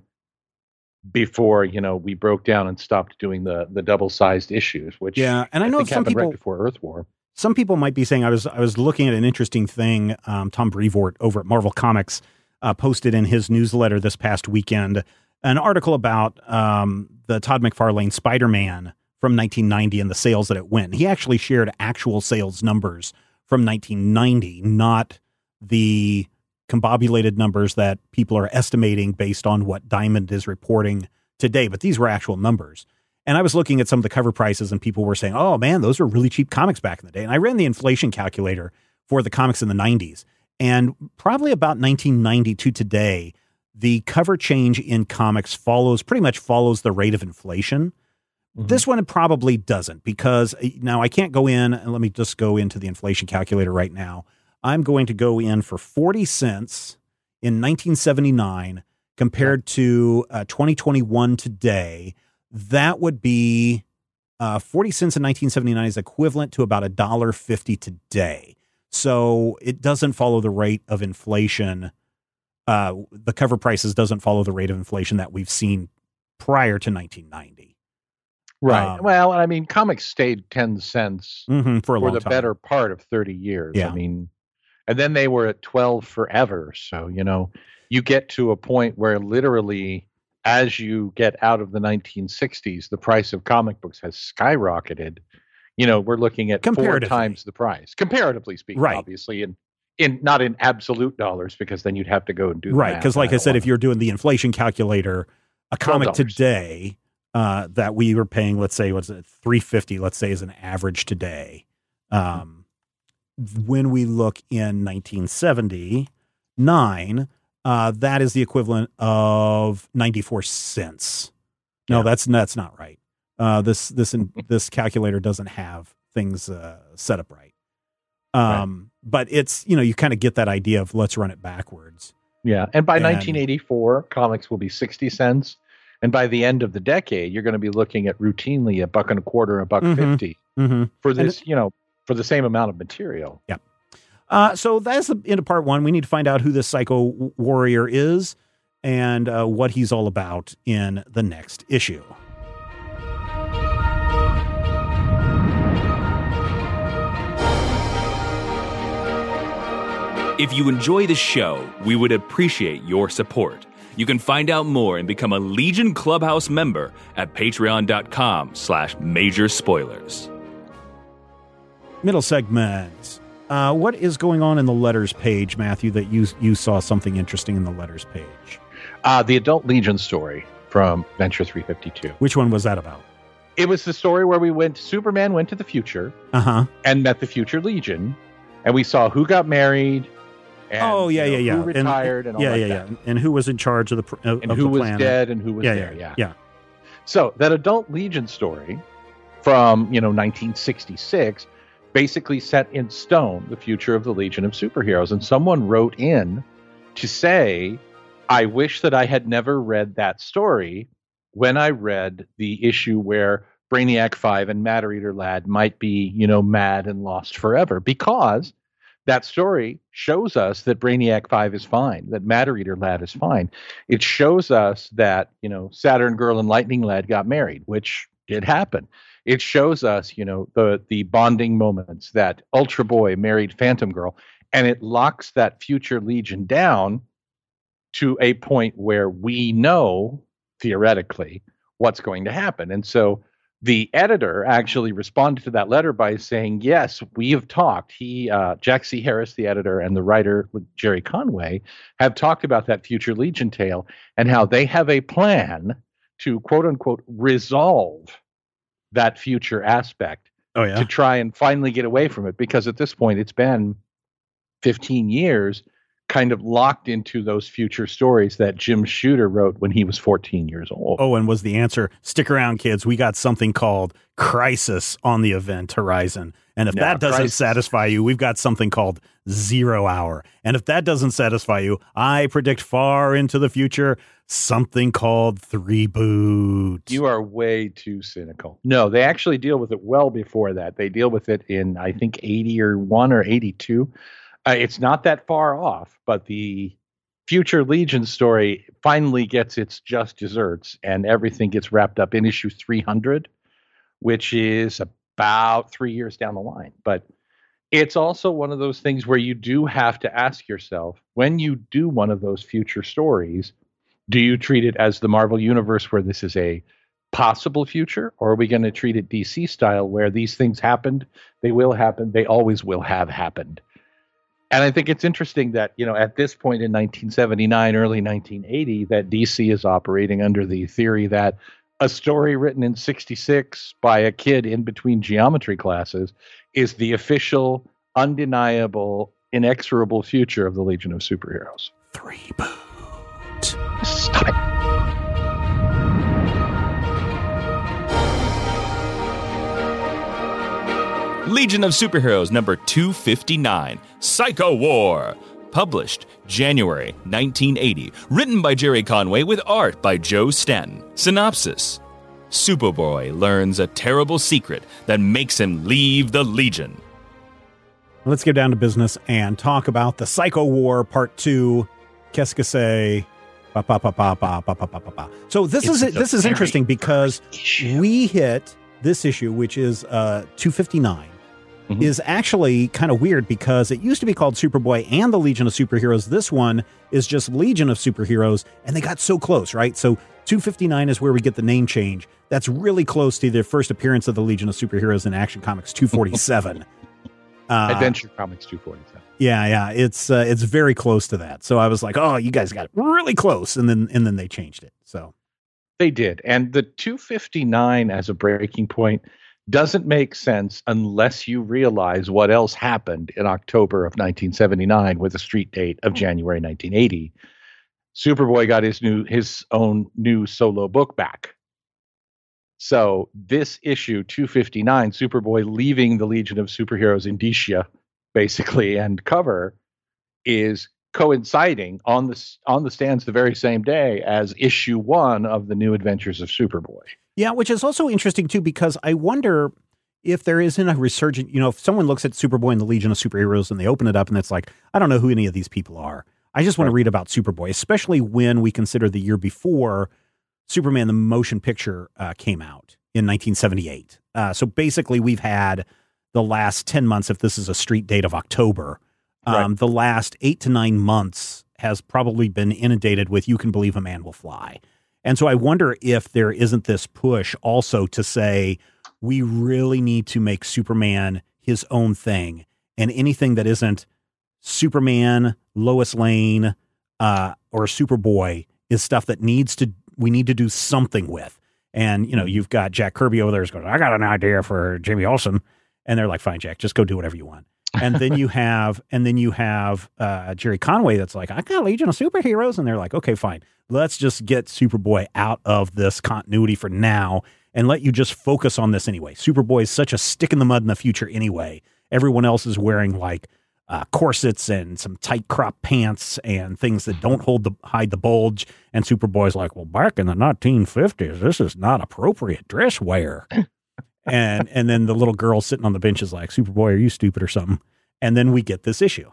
before you know we broke down and stopped doing the the double sized issues which Yeah, and I know think some people right before Earth War. some people might be saying I was I was looking at an interesting thing. Um, Tom Brevoort over at Marvel Comics uh, posted in his newsletter this past weekend an article about um, the Todd McFarlane Spider Man from 1990 and the sales that it went. He actually shared actual sales numbers from 1990, not the combobulated numbers that people are estimating based on what Diamond is reporting today. But these were actual numbers. And I was looking at some of the cover prices, and people were saying, "Oh man, those were really cheap comics back in the day." And I ran the inflation calculator for the comics in the '90s, and probably about 1990 to today, the cover change in comics follows pretty much follows the rate of inflation. This one probably doesn't because uh, now I can't go in and let me just go into the inflation calculator right now. I'm going to go in for 40 cents in 1979 compared to uh, 2021 today. That would be uh, 40 cents in 1979 is equivalent to about a dollar 50 today. So it doesn't follow the rate of inflation. Uh, the cover prices doesn't follow the rate of inflation that we've seen prior to 1990 Right. Um, well, I mean, comics stayed ten cents Mhm, for a for the time. better part of thirty years. Yeah. I mean, and then they were at twelve forever. So you know, you get to a point where literally, as you get out of the 1960s, the price of comic books has skyrocketed. You know, we're looking at four times the price, comparatively speaking, Right. obviously, and in not in absolute dollars, because then you'd have to go and do right because like i said if you're doing the inflation calculator a comic $12. today uh, that we were paying let's say what's it 350 let's say is an average today um, when we look in 1979 uh, that is the equivalent of 94 cents no Yeah. that's that's not right uh, this this this calculator doesn't have things uh, set up right um, but it's you know you kind of get that idea of let's run it backwards Yeah, and by And- 1984, comics will be 60 cents, and by the end of the decade, you're going to be looking at routinely a buck and a quarter, a buck Mhm. 50 mm-hmm. for this, you know, for the same amount of material. Yeah. Uh, so that's the end of part one. We need to find out who this psycho warrior is and uh, what he's all about in the next issue. If you enjoy the show, we would appreciate your support. You can find out more and become a Legion Clubhouse member at patreon.com slash major spoilers. Middle segment. Uh, what is going on in the letters page, Matthew? That you you saw something interesting in the letters page. Uh, the Adult Legion story from Adventure 352. Which one was that about? It was the story where we went, Superman went to the future Uh huh. and met the future Legion, and we saw who got married. And, Oh yeah, you know, yeah, yeah. Who retired and, all yeah, yeah, that. yeah. And who was in charge of the of, And of who the was planet? dead and who was yeah, there. yeah, yeah. yeah. So that adult Legion story from you know 1966 basically set in stone the future of the Legion of Superheroes, and someone wrote in to say, "I wish that I had never read that story when I read the issue where Brainiac Five and Matter Eater Lad might be you know mad and lost forever because." That story shows us that Brainiac 5 is fine, that Matter Eater Lad is fine it shows us that you know Saturn Girl and Lightning Lad got married, which did happen. It shows us you know the the bonding moments that Ultra Boy married Phantom Girl, and it locks that future Legion down to a point where we know theoretically what's going to happen, and so. The editor actually responded to that letter by saying, "Yes, we have talked. He, uh, Jack C. Harris, the editor, and the writer Gerry Conway have talked about that future Legion tale and how they have a plan to quote unquote resolve that future aspect Oh yeah. to try and finally get away from it because at this point it's been 15 years kind of locked into those future stories that Jim Shooter wrote when he was 14 years old. Oh, and was the answer stick around, kids? We got something called Crisis on the event horizon. And if Yeah, that doesn't Crisis. satisfy you, we've got something called Zero Hour. And if that doesn't satisfy you, I predict far into the future something called Three Boot. You are way too cynical. No, they actually deal with it well before that. They deal with it in I think 80 or 1 or 82. Uh, it's not that far off, but the future Legion story finally gets its just desserts and everything gets wrapped up in issue 300, which is about 3 years down the line. But it's also one of those things where you do have to ask yourself when you do one of those future stories, do you treat it as the Marvel universe where this is a possible future or are we going to treat it DC style where these things happened, they will happen, they always will have happened. And I think it's interesting that, you know, at this point in 1979, early 1980, that DC is operating under the theory that a story written in 66 by a kid in between geometry classes is the official, undeniable, inexorable future of the Legion of Superheroes. Three Boot. Stop it. Legion of Superheroes number 259, Psycho War. Published January 1980. Written by Gerry Conway with art by Joe Staton. Synopsis Superboy learns a terrible secret that makes him leave the Legion. Let's get down to business and talk about the Psycho War Part 2. Qu'est-ce que c'est? So this it's is this is interesting because we hit this issue, which is uh, 259, Mhm. is actually kind of weird because it used to be called Superboy and the Legion of Superheroes. This one is just Legion of Superheroes, and they got so close, right? So 259 is where we get the name change. That's really close to the first appearance of the Legion of Superheroes in Action Comics 247. Uh, Adventure Comics 247. yeah, yeah, it's uh, it's very close to that. So I was like, oh, you guys got it really close, and then and then they changed it. So They did. And the 259 as a breaking point doesn't make sense unless you realize what else happened in October of 1979 with a street date of hmm. January 1980. Superboy got his new his own new solo book back. So this issue 259 Superboy leaving the Legion of Superheroes Indicia basically and cover is coinciding on the on the stands the very same day as issue 1 of the new adventures of Superboy. yeah, which is also interesting too because I wonder if there isn't a resurgent. You know, if someone looks at Superboy and the Legion of Superheroes and they open it up and it's like, I don't know who any of these people are. I just want to read about Superboy, especially when we consider the year before Superman the motion picture uh, came out in 1978. Uh, so basically, we've had the last 10 months, if this is a street date of October, um, the last eight to nine months has probably been inundated with You Can Believe a Man Will Fly. And so I wonder if there isn't this push also to say, we really need to make Superman his own thing. And anything that isn't Superman, Lois Lane, uh, or Superboy is stuff that needs to we need to do something with. And you know, you've got Jack Kirby over there who's going, I got an idea for Jamie Olsen. And they're like, fine, Jack, just go do whatever you want. And then you have and then you have uh, Gerry Conway that's like, I got Legion of Superheroes, and they're like, okay, fine. Let's just get Superboy out of this continuity for now and let you just focus on this anyway. Superboy is such a stick in the mud in the future anyway. Everyone else is wearing like uh, corsets and some tight crop pants and things that don't hold the hide the bulge. And Superboy's like, well, back in the 1950s, this is not appropriate dress wear. and and then the little girl sitting on the bench is like, Superboy, are you stupid or something? And then we get this issue.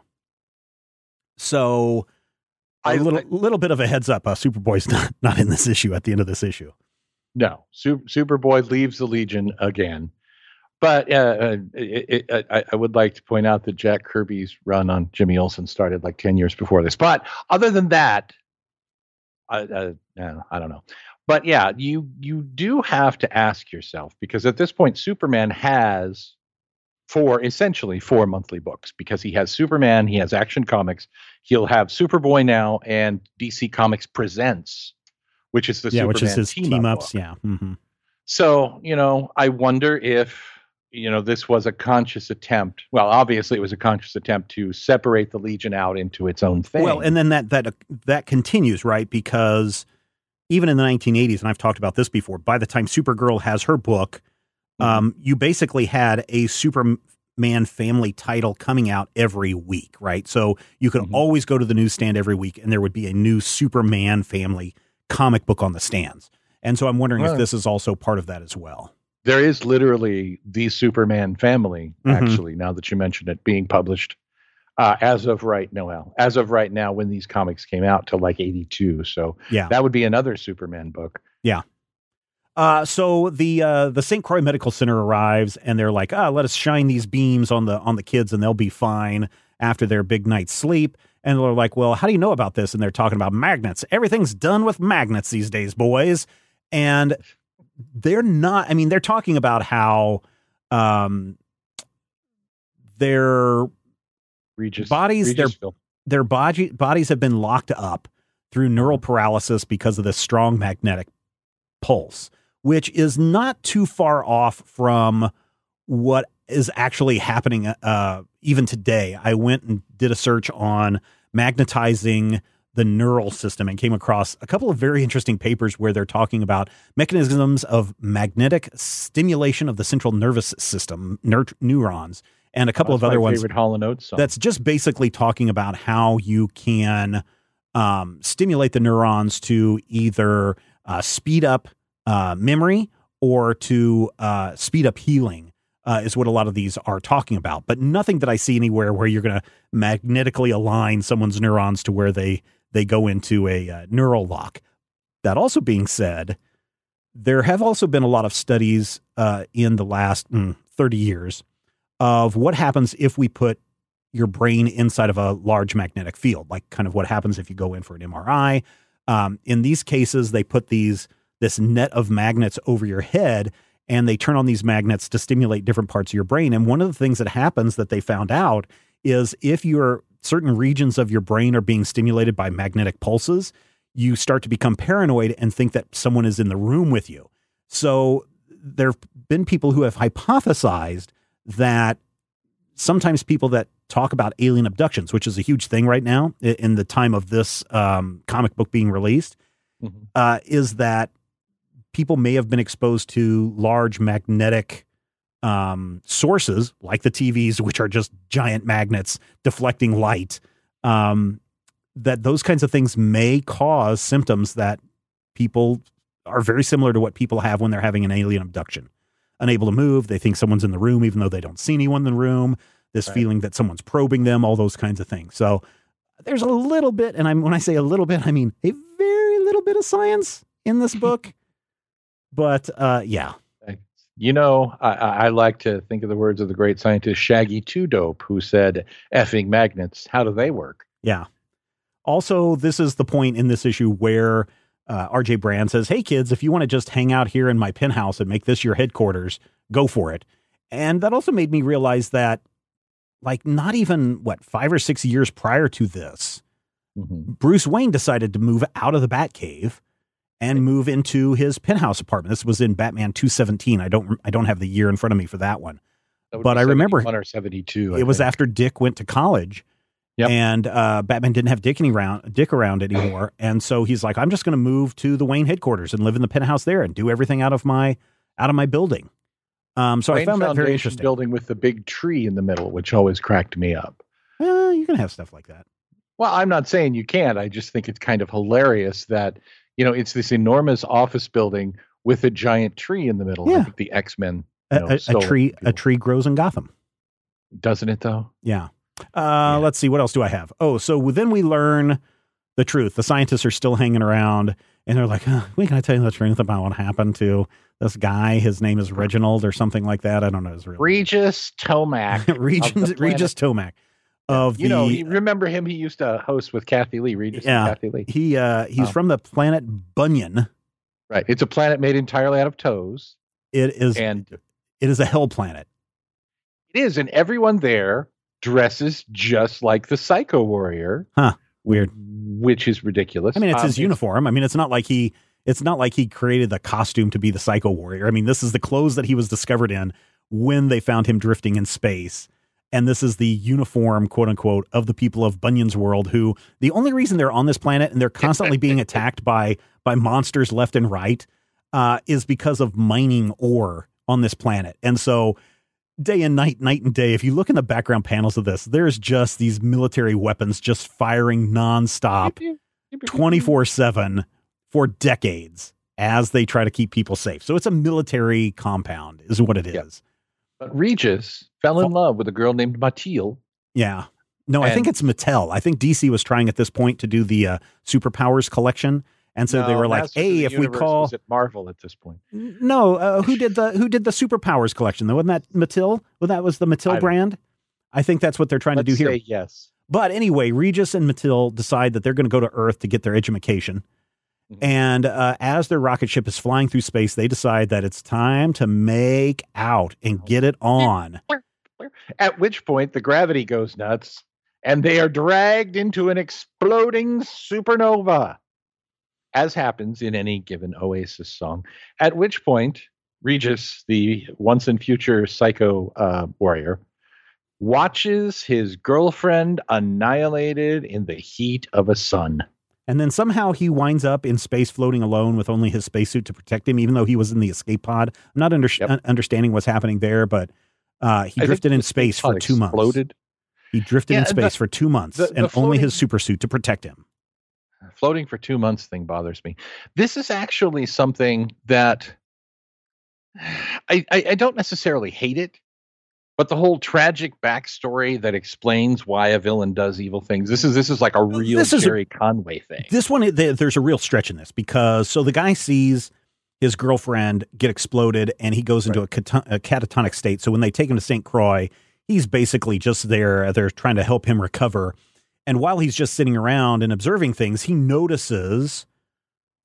So a I- little I- little bit of a heads up. Uh, Superboy's not not in this issue at the end of this issue. No, Su- Superboy leaves the Legion again. But uh, it, it, I, I would like to point out that Jack Kirby's run on Jimmy Olsen started like 10 years before this. But other than that, I, uh, uh, I don't know. But yeah, you you do have to ask yourself because at this point, Superman has four essentially four monthly books because he has Superman, he has Action Comics, he'll have Superboy now, and DC Comics Presents which is the yeah, Superman which is his team, team up ups. book. Yeah. hmm So, you know, I wonder if, you know, this was a conscious attempt. Well, obviously it was a conscious attempt to separate the Legion out into its own thing. Well, and then that that that continues, right? Because even in the 1980s, and I've talked about this before, by the time Supergirl has her book, Mm-hmm. um, you basically had a Superman family title coming out every week, right? So you could Mhm. always go to the newsstand every week, and there would be a new Superman family comic book on the stands. And so I'm wondering if this is also part of that as well. there is literally the Superman family, Mhm. actually, now that you mention it, being published uh, as of right Noel, as of right now when these comics came out till like 82. So Yeah. that would be another Superman book. Yeah. Uh, so the uh, the St. Croix Medical Center arrives, and they're like, "Ah, let us shine these beams on the on the kids, and they'll be fine after their big night's sleep." And they're like, "Well, how do you know about this?" And they're talking about magnets. Everything's done with magnets these days, boys. And they're not. I mean, they're talking about how um, their Regis Bodies, they're- Regisville. their body, bodies have been locked up through neural paralysis because of this strong magnetic pulse, which is not too far off from what is actually happening uh, even today. I went and did a search on magnetizing the neural system and came across a couple of very interesting papers where they're talking about mechanisms of magnetic stimulation of the central nervous system, neur- neurons, and a couple That's of other ones Favorite Hall and Oates song. that's just basically talking about how you can um, stimulate the neurons to either uh, speed up uh, memory or to uh, speed up healing. Uh, is what a lot of these are talking about, but nothing that I see anywhere where you're going to magnetically align someone's neurons to where they they go into a uh, neural lock. That also being said, there have also been a lot of studies uh, in the last mm, 30 years of what happens if we put your brain inside of a large magnetic field, like kind of what happens if you go in for an MRI. Um, in these cases, they put these this net of magnets over your head, and they turn on these magnets to stimulate different parts of your brain. And one of the things that happens that they found out is if your certain regions of your brain are being stimulated by magnetic pulses, you start to become paranoid and think that someone is in the room with you. So there have been people who have hypothesized that sometimes people that talk about alien abductions, which is a huge thing right now in the time of this um, comic book being released, Mhm. uh, is that people may have been exposed to large magnetic um, sources like the TVs, which are just giant magnets deflecting light. Um, that those kinds of things may cause symptoms that people are very similar to what people have when they're having an alien abduction. Unable to move, they think someone's in the room even though they don't see anyone in the room. This Right. feeling that someone's probing them, all those kinds of things. So there's a little bit, and I'm when I say a little bit, I mean a very little bit of science in this book. but uh, yeah, You know, I, I I like to think of the words of the great scientist Shaggy Two Dope, who said, "Effing magnets, how do they work?" Yeah. Also, this is the point in this issue where uh, RJ Brande says, Hey, kids, if you want to just hang out here in my penthouse and make this your headquarters, go for it. And that also made me realize that, like, not even what, five or six years prior to this, Mhm. Bruce Wayne decided to move out of the Batcave and move into his penthouse apartment. This was in Batman 217. I don't I don't have the year in front of me for that one. That But I remember- 71 or seventy-two. I it was think. after Dick went to college. Yep. And uh, Batman didn't have Dick any around, Dick around anymore, and so he's like, "I'm just going to move to the Wayne headquarters and live in the penthouse there and do everything out of my out of my building." Um, so I Wayne found that very interesting. Building with the big tree in the middle, which always cracked me up. Uh, you can have stuff like that. Well, I'm not saying you can't. I just think it's kind of hilarious that you know it's this enormous office building with a giant tree in the middle. Yeah. I think the X Men, A, a- a tree a tree grows in Gotham. doesn't it though? Yeah. Uh, Let's see. What else do I have? Oh, so then we learn the truth. The scientists are still hanging around, and they're like, huh, "We can I tell you the truth about what happened to this guy? His name is Reginald or something like that. I don't know his real. Regis Tomac. Regis, Regis Tomac of you the know, you remember him? He used to host with Kathie Lee. Regis Yeah. and Kathie Lee. he uh he's Oh. from the planet Bunyan. Right. It's a planet made entirely out of toes, It is and it is a hell planet. it is, and everyone there dresses just like the Psycho Warrior. Huh. Weird. Which is ridiculous. I mean, it's Um, his uniform. I mean, it's not like he It's not like he created the costume to be the Psycho Warrior. I mean, this is the clothes that he was discovered in when they found him drifting in space. And this is the uniform, quote unquote, of the people of Bunyan's world, who the only reason they're on this planet and they're constantly being attacked by by monsters left and right uh, is because of mining ore on this planet. And so day and night, night and day, if you look in the background panels of this, there's just these military weapons just firing nonstop 24 7 for decades as they try to keep people safe. So it's a military compound, is what it is. Yeah. But Regis fell in love with a girl named Mathilde. Yeah. No, I think it's Mattel. I think DC was trying at this point to do the uh, superpowers collection. And so No, they were like, "Hey, if we call at Marvel at this point. no, uh, who did the who did the superpowers collection? though? Wasn't that Mattel? Well, that was the I Mattel don't- brand. I think that's what they're trying Let's to do here. say yes. But anyway, Regis and Matil decide that they're going to go to Earth to get their education. Mhm. And uh, as their rocket ship is flying through space, they decide that it's time to make out and get it on. At which point the gravity goes nuts and they are dragged into an exploding supernova, as happens in any given Oasis song. At which point, Regis, the once and future psycho uh, warrior, watches his girlfriend annihilated in the heat of a sun. And then somehow he winds up in space floating alone with only his spacesuit to protect him, even though he was in the escape pod. I'm not under- Yep. un- understanding what's happening there, but uh, he I drifted in space for pod two months. exploded. He drifted Yeah, in the- space for two months the- the and only his floating- super suit to protect him. Floating for two months thing bothers me. This is actually something that I, I, I don't necessarily hate it, but the whole tragic backstory that explains why a villain does evil things. This is this is like a real This is a- Conway thing. This one, there's a real stretch in this because so the guy sees his girlfriend get exploded and he goes into a, cato- a catatonic state. So when they take him to St. Croix, he's basically just there. They're trying to help him recover. And while he's just sitting around and observing things, he notices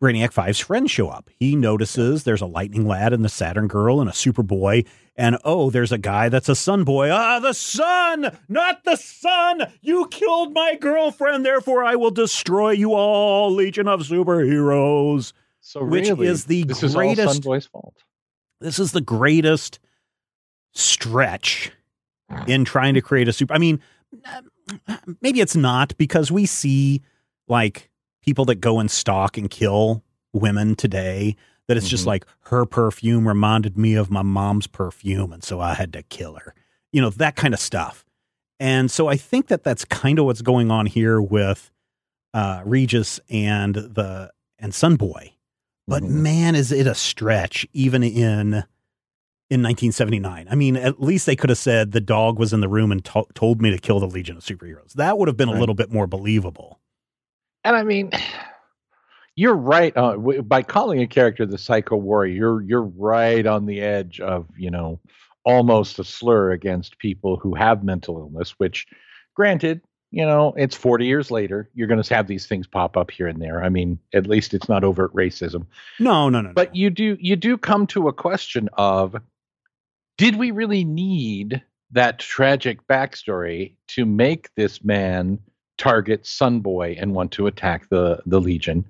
Brainiac 5's friends show up. He notices there's a lightning lad and the Saturn girl and a Superboy. And oh, there's a guy that's a sun boy. Ah, the sun, not the sun. You killed my girlfriend, therefore I will destroy you all, Legion of Superheroes. so which really, is the this is all greatest- Sunboy's fault. This is the greatest stretch in trying to create a super. I mean, maybe it's not because we see like people that go and stalk and kill women today. That it's just Mhm. like her perfume reminded me of my mom's perfume, and so I had to kill her. You know that kind of stuff. And so I think that that's kind of what's going on here with uh, Regis and the and Sunboy. But Mhm. man, is it a stretch even in in 1979. I mean, at least they could have said the dog was in the room and to- told me to kill the Legion of Superheroes. That would have been a little bit more believable. And I mean, you're right. Uh, w- by calling a character the Psycho Warrior, you're you're right on the edge of you know almost a slur against people who have mental illness. Which, granted, you know it's 40 years later. You're going to have these things pop up here and there. I mean, at least it's not overt racism. No, no, no. But no. you do you do come to a question of, did we really need that tragic backstory to make this man target Sunboy and want to attack the the Legion?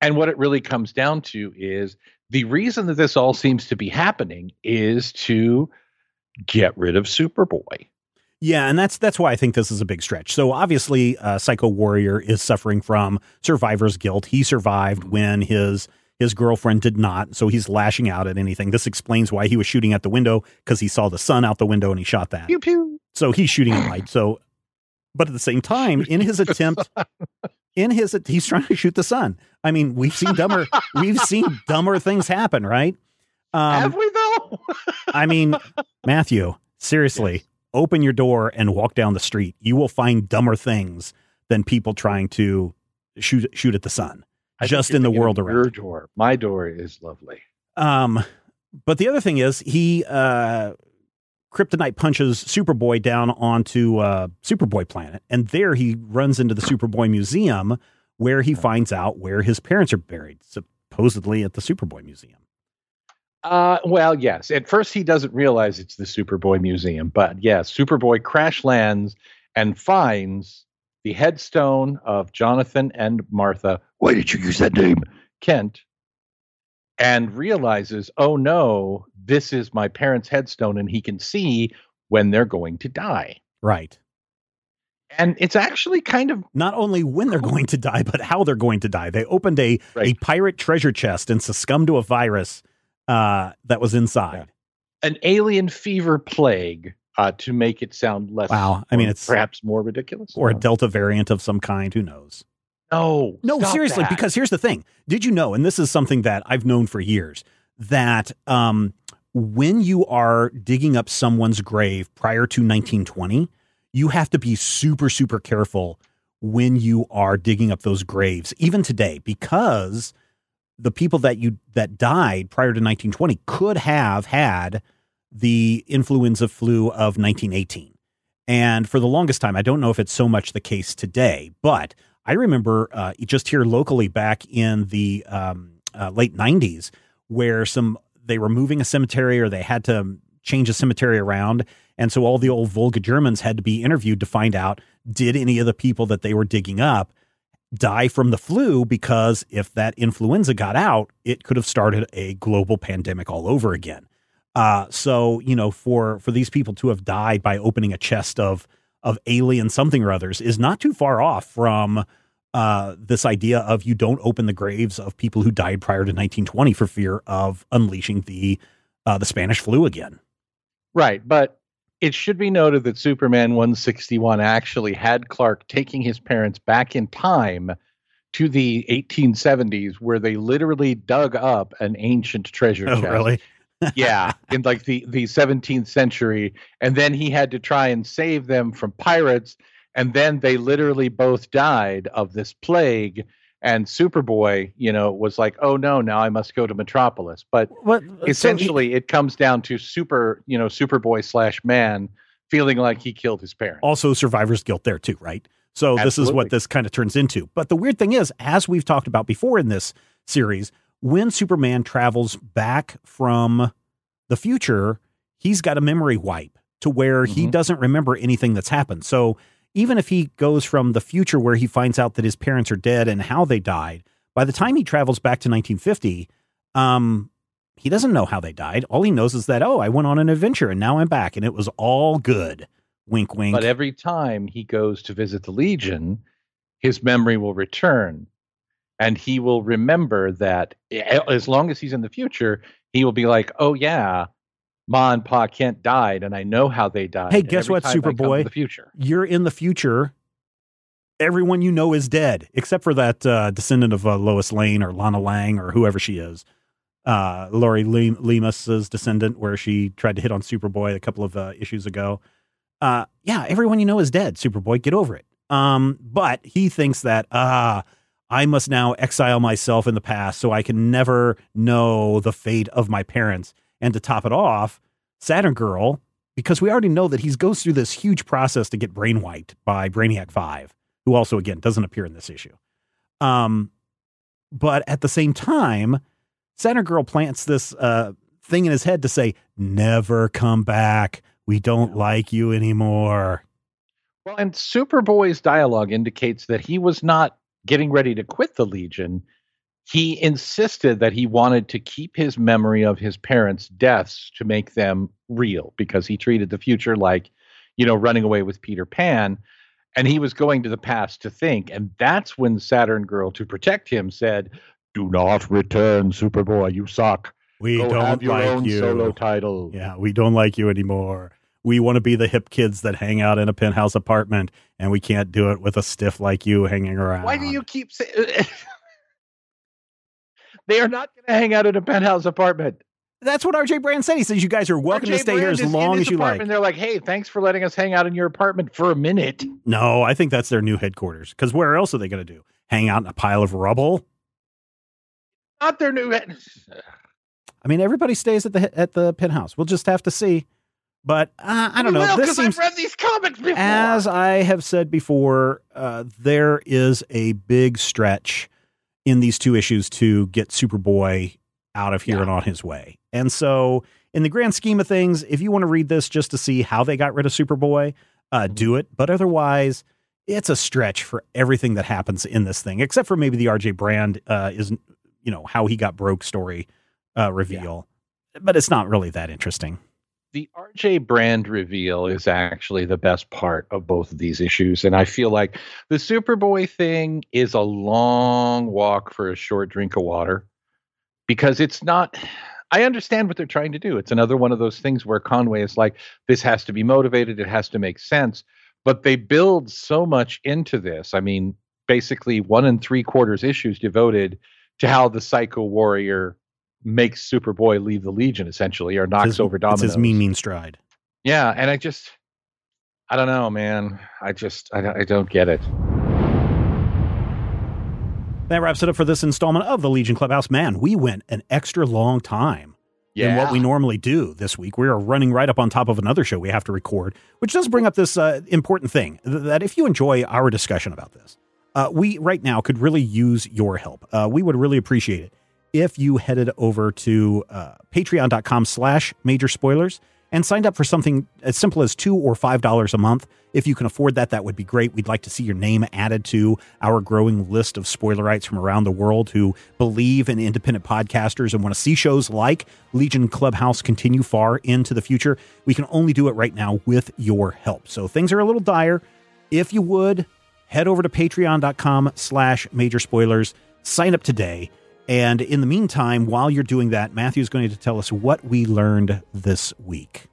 And what it really comes down to is the reason that this all seems to be happening is to get rid of Superboy. Yeah, and that's that's why I think this is a big stretch. So obviously, uh, Psycho Warrior is suffering from survivor's guilt. He survived when his his girlfriend did not, so he's lashing out at anything. This explains why he was shooting at the window because he saw the sun out the window and he shot that. Pew pew. So he's shooting at light. So, but at the same time, in his attempt, in his he's trying to shoot the sun. I mean, we've seen dumber we've seen dumber things happen, right? Have Um, we though? I mean, Matthew, seriously, Yes. open your door and walk down the street. You will find dumber things than people trying to shoot shoot at the sun. I just in the world around. Your door. My door is lovely. Um, but the other thing is he uh, Kryptonite punches Superboy down onto uh, Superboy planet, and there he runs into the Superboy museum where he finds out where his parents are buried, supposedly at the Superboy museum. Uh, well, yes. At first, he doesn't realize it's the Superboy Museum, but yes, Superboy crash lands and finds the headstone of Jonathan and Martha. Why did you use that name? Kent and realizes, oh no, this is my parents' headstone, and he can see when they're going to die. Right. And it's actually kind of Not only when they're going to die, but how they're going to die. They opened a, a pirate treasure chest and succumbed to a virus uh, that was inside. an alien fever plague uh, to make it sound less. Wow. I mean, it's- perhaps more ridiculous. Or a Delta variant of some kind. Who knows? no, No, seriously, that. because here's the thing. Did you know, and this is something that I've known for years, that um, when you are digging up someone's grave prior to 1920, you have to be super, super careful when you are digging up those graves, even today, because the people that you that died prior to 1920 could have had the influenza flu of 1918. And for the longest time, I don't know if it's so much the case today, but I remember uh, just here locally back in the um, uh, late 90s where some they were moving a cemetery or they had to change a cemetery around. And so all the old Volga Germans had to be interviewed to find out did any of the people that they were digging up die from the flu because if that influenza got out, it could have started a global pandemic all over again. Uh, so you know, for for these people to have died by opening a chest of of alien something or others is not too far off from uh, this idea of you don't open the graves of people who died prior to 1920 for fear of unleashing the uh, the Spanish flu again. Right, but it should be noted that Superman 161 actually had Clark taking his parents back in time to the 1870s, where they literally dug up an ancient treasure Oh, chest. really? Yeah, in like the the 17th century, and then he had to try and save them from pirates, and then they literally both died of this plague. And Superboy, you know, was like, "Oh no, now I must go to Metropolis." But What essentially, it comes down to Super, you know, Superboy slash Man feeling like he killed his parents. also survivor's guilt there too, right? So this is what this kind of turns into. But the weird thing is, as we've talked about before in this series, when Superman travels back from the future, he's got a memory wipe to where he Mhm. doesn't remember anything that's happened. So even if he goes from the future where he finds out that his parents are dead and how they died, by the time he travels back to 1950, um, he doesn't know how they died. All he knows is that, oh, I went on an adventure and now I'm back and it was all good. Wink, wink. But every time he goes to visit the Legion, his memory will return. And he will remember that as long as he's in the future, he will be like, oh, yeah, Ma and Pa Kent died, and I know how they died. Hey, guess what, Superboy? The future. you're in the future. Everyone you know is dead, except for that uh, descendant of uh, Lois Lane or Lana Lang or whoever she is. Uh, Lori Lim- Lemus's descendant, where she tried to hit on Superboy a couple of uh, issues ago. Uh, yeah, everyone you know is dead. Superboy, get over it. Um, but he thinks that ah, I must now exile myself in the past so I can never know the fate of my parents. And to top it off, Saturn Girl because we already know that he goes through this huge process to get brainwiped by Brainiac 5, who also, again, doesn't appear in this issue. Um, but at the same time, Saturn Girl plants this uh, thing in his head to say, never come back. We don't like you anymore. Well, and Superboy's dialogue indicates that he was not getting ready to quit the Legion. He insisted that he wanted to keep his memory of his parents' deaths to make them real because he treated the future like, you know, running away with Peter Pan. And he was going to the past to think. And that's when Saturn Girl, to protect him, said, Do not return, Superboy. You suck. We Go don't have your like own you. solo title. Yeah, we don't like you anymore. We want to be the hip kids that hang out in a penthouse apartment, and we can't do it with a stiff like you hanging around. Why do you keep saying they are not going to hang out in a penthouse apartment? That's what RJ Brande said. He says you guys are welcome to RJ stay here as long as you like. apartment. They're like, hey, thanks for letting us hang out in your apartment for a minute. No, I think that's their new headquarters. Because where else are they going to do? Hang out in a pile of rubble? Not their new. head- I mean, everybody stays at the at the penthouse. We'll just have to see. But uh, I don't know. Well, this 'cause I've read these comics before. as I have said before, uh, there is a big stretch in these two issues to get Superboy out of here Yeah. and on his way. And so, in the grand scheme of things, if you want to read this just to see how they got rid of Superboy, uh, Mm-hmm. do it. But otherwise, it's a stretch for everything that happens in this thing, except for maybe the RJ Brande uh, is, you know, how he got broke story uh, reveal, yeah. but it's not really that interesting. The RJ Brande reveal is actually the best part of both of these issues. And I feel like the Superboy thing is a long walk for a short drink of water because it's not. I understand what they're trying to do. It's another one of those things where Conway is like, this has to be motivated, it has to make sense. But they build so much into this. I mean, basically one and three quarters issues devoted to how the Psycho Warrior makes Superboy leave the Legion, essentially, or knocks his, over Domino. It's his mean, mean stride. Yeah, and I just, I don't know, man. I just, I, I don't get it. That wraps it up for this installment of the Legion Clubhouse. Man, we went an extra long time yeah. than what we normally do this week. We are running right up on top of another show we have to record, which does bring up this uh, important thing that if you enjoy our discussion about this, uh, we right now could really use your help. Uh, we would really appreciate it if you headed over to uh, patreon.com slash major spoilers and signed up for something as simple as two or five dollars a month. If you can afford that, that would be great. We'd like to see your name added to our growing list of spoilerites from around the world who believe in independent podcasters and want to see shows like Legion Clubhouse continue far into the future. We can only do it right now with your help. So things are a little dire. If you would, head over to patreon.com slash major spoilers, sign up today and in the meantime, while you're doing that, Matthew's going to tell us what we learned this week.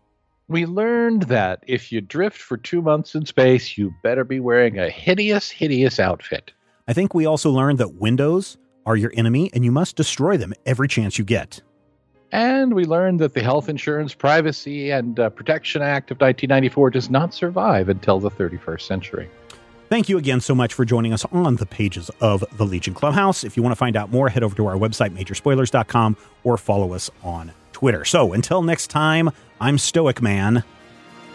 We learned that if you drift for two months in space, you better be wearing a hideous, hideous outfit. I think we also learned that windows are your enemy and you must destroy them every chance you get. And we learned that the Health Insurance Privacy and uh, Protection Act of 1994 does not survive until the 31st century. Thank you again so much for joining us on the pages of the Legion Clubhouse. If you want to find out more, head over to our website, majorspoilers.com, or follow us on Twitter. So until next time, I'm Stoic Man.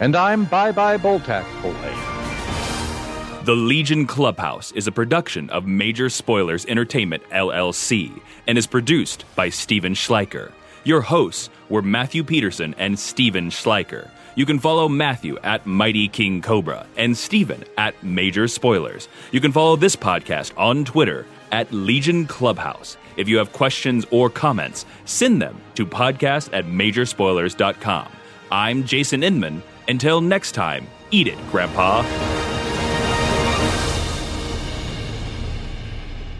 And I'm Bye Bye Boltax Boy. The Legion Clubhouse is a production of Major Spoilers Entertainment, LLC, and is produced by Stephen Schleicher. Your hosts were Matthew Peterson and Stephen Schleicher. You can follow Matthew at Mighty King Cobra and Stephen at Major Spoilers. You can follow this podcast on Twitter at Legion Clubhouse. If you have questions or comments, send them to podcast at majorspoilers.com. I'm Jason Inman. Until next time, eat it, Grandpa.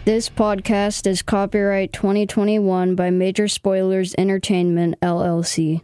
This podcast is copyright 2021 by Major Spoilers Entertainment, LLC.